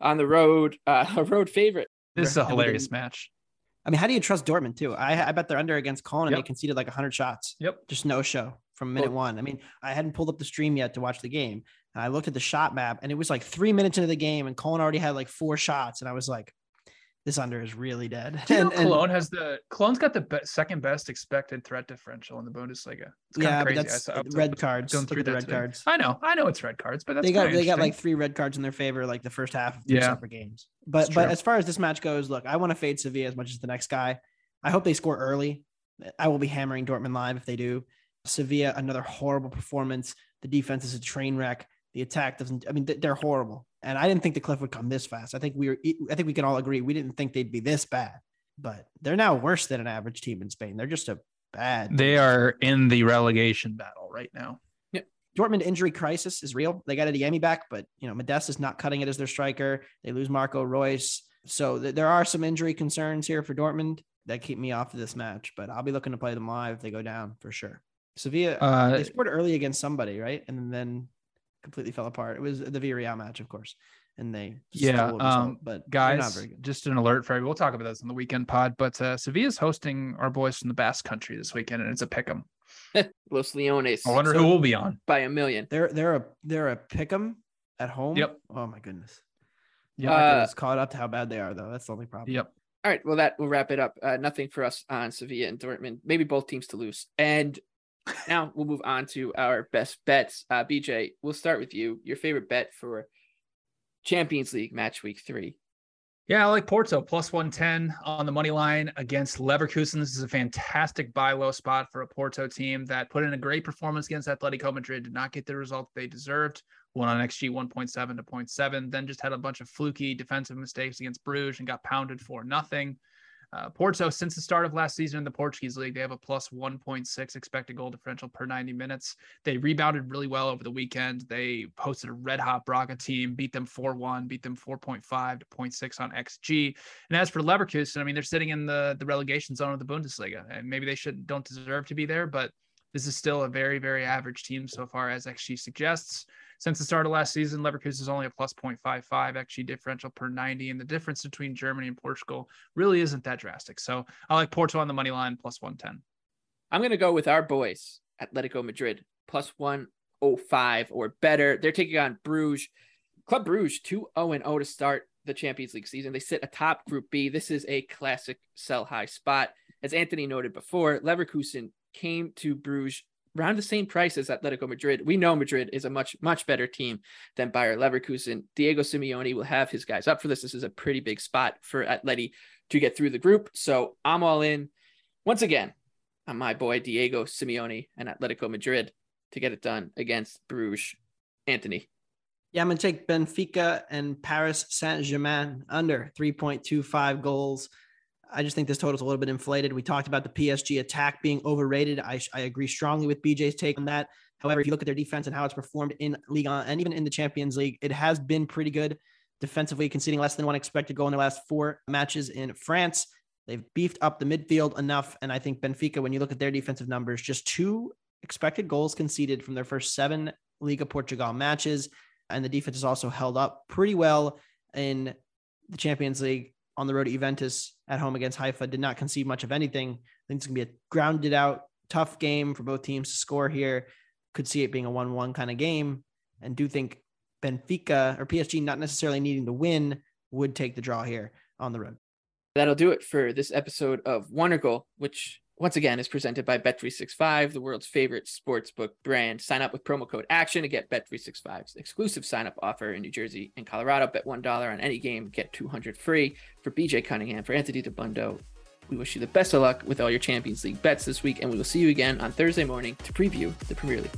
on the road. Uh, [LAUGHS] a road favorite. This is a Everton- hilarious match. I mean, how do you trust Dortmund too? I, I bet they're under against Cologne and Yep. they conceded like 100 shots. Yep. Just no show from minute Well- one. I mean, I hadn't pulled up the stream yet to watch the game. And I looked at the shot map and it was like three minutes into the game and Cologne already had like four shots. And I was like, this under is really dead. Do you know And- and- Cologne has the Cologne's got the be- second best expected threat differential in the Bundesliga. It's yeah, but crazy. I that's saw- I was red going cards. through Look at the red today. cards. I know, I know it's red cards, but that's they got they got like three red cards in their favor like the first half of Yeah. separate games. But but as far as this match goes, look, I want to fade Sevilla as much as the next guy. I hope they score early. I will be hammering Dortmund live if they do. Sevilla, another horrible performance. The defense is a train wreck. The attack doesn't. I mean, they're horrible. And I didn't think the cliff would come this fast. I think we were. I think we can all agree we didn't think they'd be this bad. But they're now worse than an average team in Spain. They're just a bad. They team. are in the relegation battle right now. Dortmund injury crisis is real. They got Adeyemi back, but you know Modeste is not cutting it as their striker. They lose Marco Reus, so th- there are some injury concerns here for Dortmund that keep me off of this match. But I'll be looking to play them live if they go down for sure. Sevilla Uh, they scored early against somebody, right, and then completely fell apart. It was the Villarreal match, of course, and they Yeah, stole a result, um, but they're not guys, very good. just an alert for everyone. We'll talk about this on the weekend pod, but uh, Sevilla's hosting our boys from the Basque Country this weekend, and it's a pick 'em [LAUGHS] Los Leones. I wonder So who will be on. by a million. They're they're a they're a pick'em at home. Yep. Oh my goodness. Yep. Yeah, Uh, it's caught up to how bad they are though. That's the only problem. Yep. All right, well that will wrap it up. Uh, nothing for us on Sevilla and Dortmund. Maybe both teams to lose. And now we'll move on to our best bets. Uh, BJ, we'll start with you. Your favorite bet for Champions League match week three. Yeah, I like Porto plus 110 on the money line against Leverkusen. This is a fantastic buy low spot for a Porto team that put in a great performance against Atletico Madrid, did not get the result they deserved. Won on XG 1.7 to 0.7, then just had a bunch of fluky defensive mistakes against Bruges and got pounded for nothing. Uh, Porto, since the start of last season in the Portuguese league, they have a plus 1.6 expected goal differential per 90 minutes. They rebounded really well over the weekend. They posted a red hot Braga team, beat them 4 1, beat them 4.5 to 0.6 on XG. And as for Leverkusen, I mean, they're sitting in the, the relegation zone of the Bundesliga, and maybe they should don't deserve to be there, but this is still a very, very average team so far, as XG suggests. Since the start of last season, Leverkusen is only a plus 0.55 XG differential per 90, and the difference between Germany and Portugal really isn't that drastic. So I like Porto on the money line plus 110. I'm going to go with our boys, Atletico Madrid, plus 105 or better. They're taking on Bruges. Club Bruges 2 0 0 to start the Champions League season. They sit atop Group B. This is a classic sell high spot. As Anthony noted before, Leverkusen came to Bruges around the same price as Atletico Madrid. We know Madrid is a much, much better team than Bayer Leverkusen. Diego Simeone will have his guys up for this. This is a pretty big spot for Atleti to get through the group. So I'm all in. Once again, on my boy Diego Simeone and Atletico Madrid to get it done against Bruges. Anthony. Yeah, I'm gonna take Benfica and Paris Saint Germain under 3.25 goals. I just think this total is a little bit inflated. We talked about the PSG attack being overrated. I, I agree strongly with BJ's take on that. However, if you look at their defense and how it's performed in Ligue 1 and even in the Champions League, it has been pretty good defensively, conceding less than one expected goal in their last four matches in France. They've beefed up the midfield enough. And I think Benfica, when you look at their defensive numbers, just two expected goals conceded from their first seven Liga Portugal matches. And the defense has also held up pretty well in the Champions League on the road to Juventus at home against Haifa. Did not concede much of anything. I think it's going to be a grounded out, tough game for both teams to score here. Could see it being a 1 1 kind of game. And do think Benfica or PSG, not necessarily needing to win, would take the draw here on the road. That'll do it for this episode of Wondergoal, which once again is presented by Bet365, the world's favorite sportsbook brand. Sign up with promo code ACTION to get Bet365's exclusive sign up offer in New Jersey and Colorado. Bet $1 on any game, get 200 free. For BJ Cunningham, for Anthony Dabbundo, we wish you the best of luck with all your Champions League bets this week, and we will see you again on Thursday morning to preview the Premier League.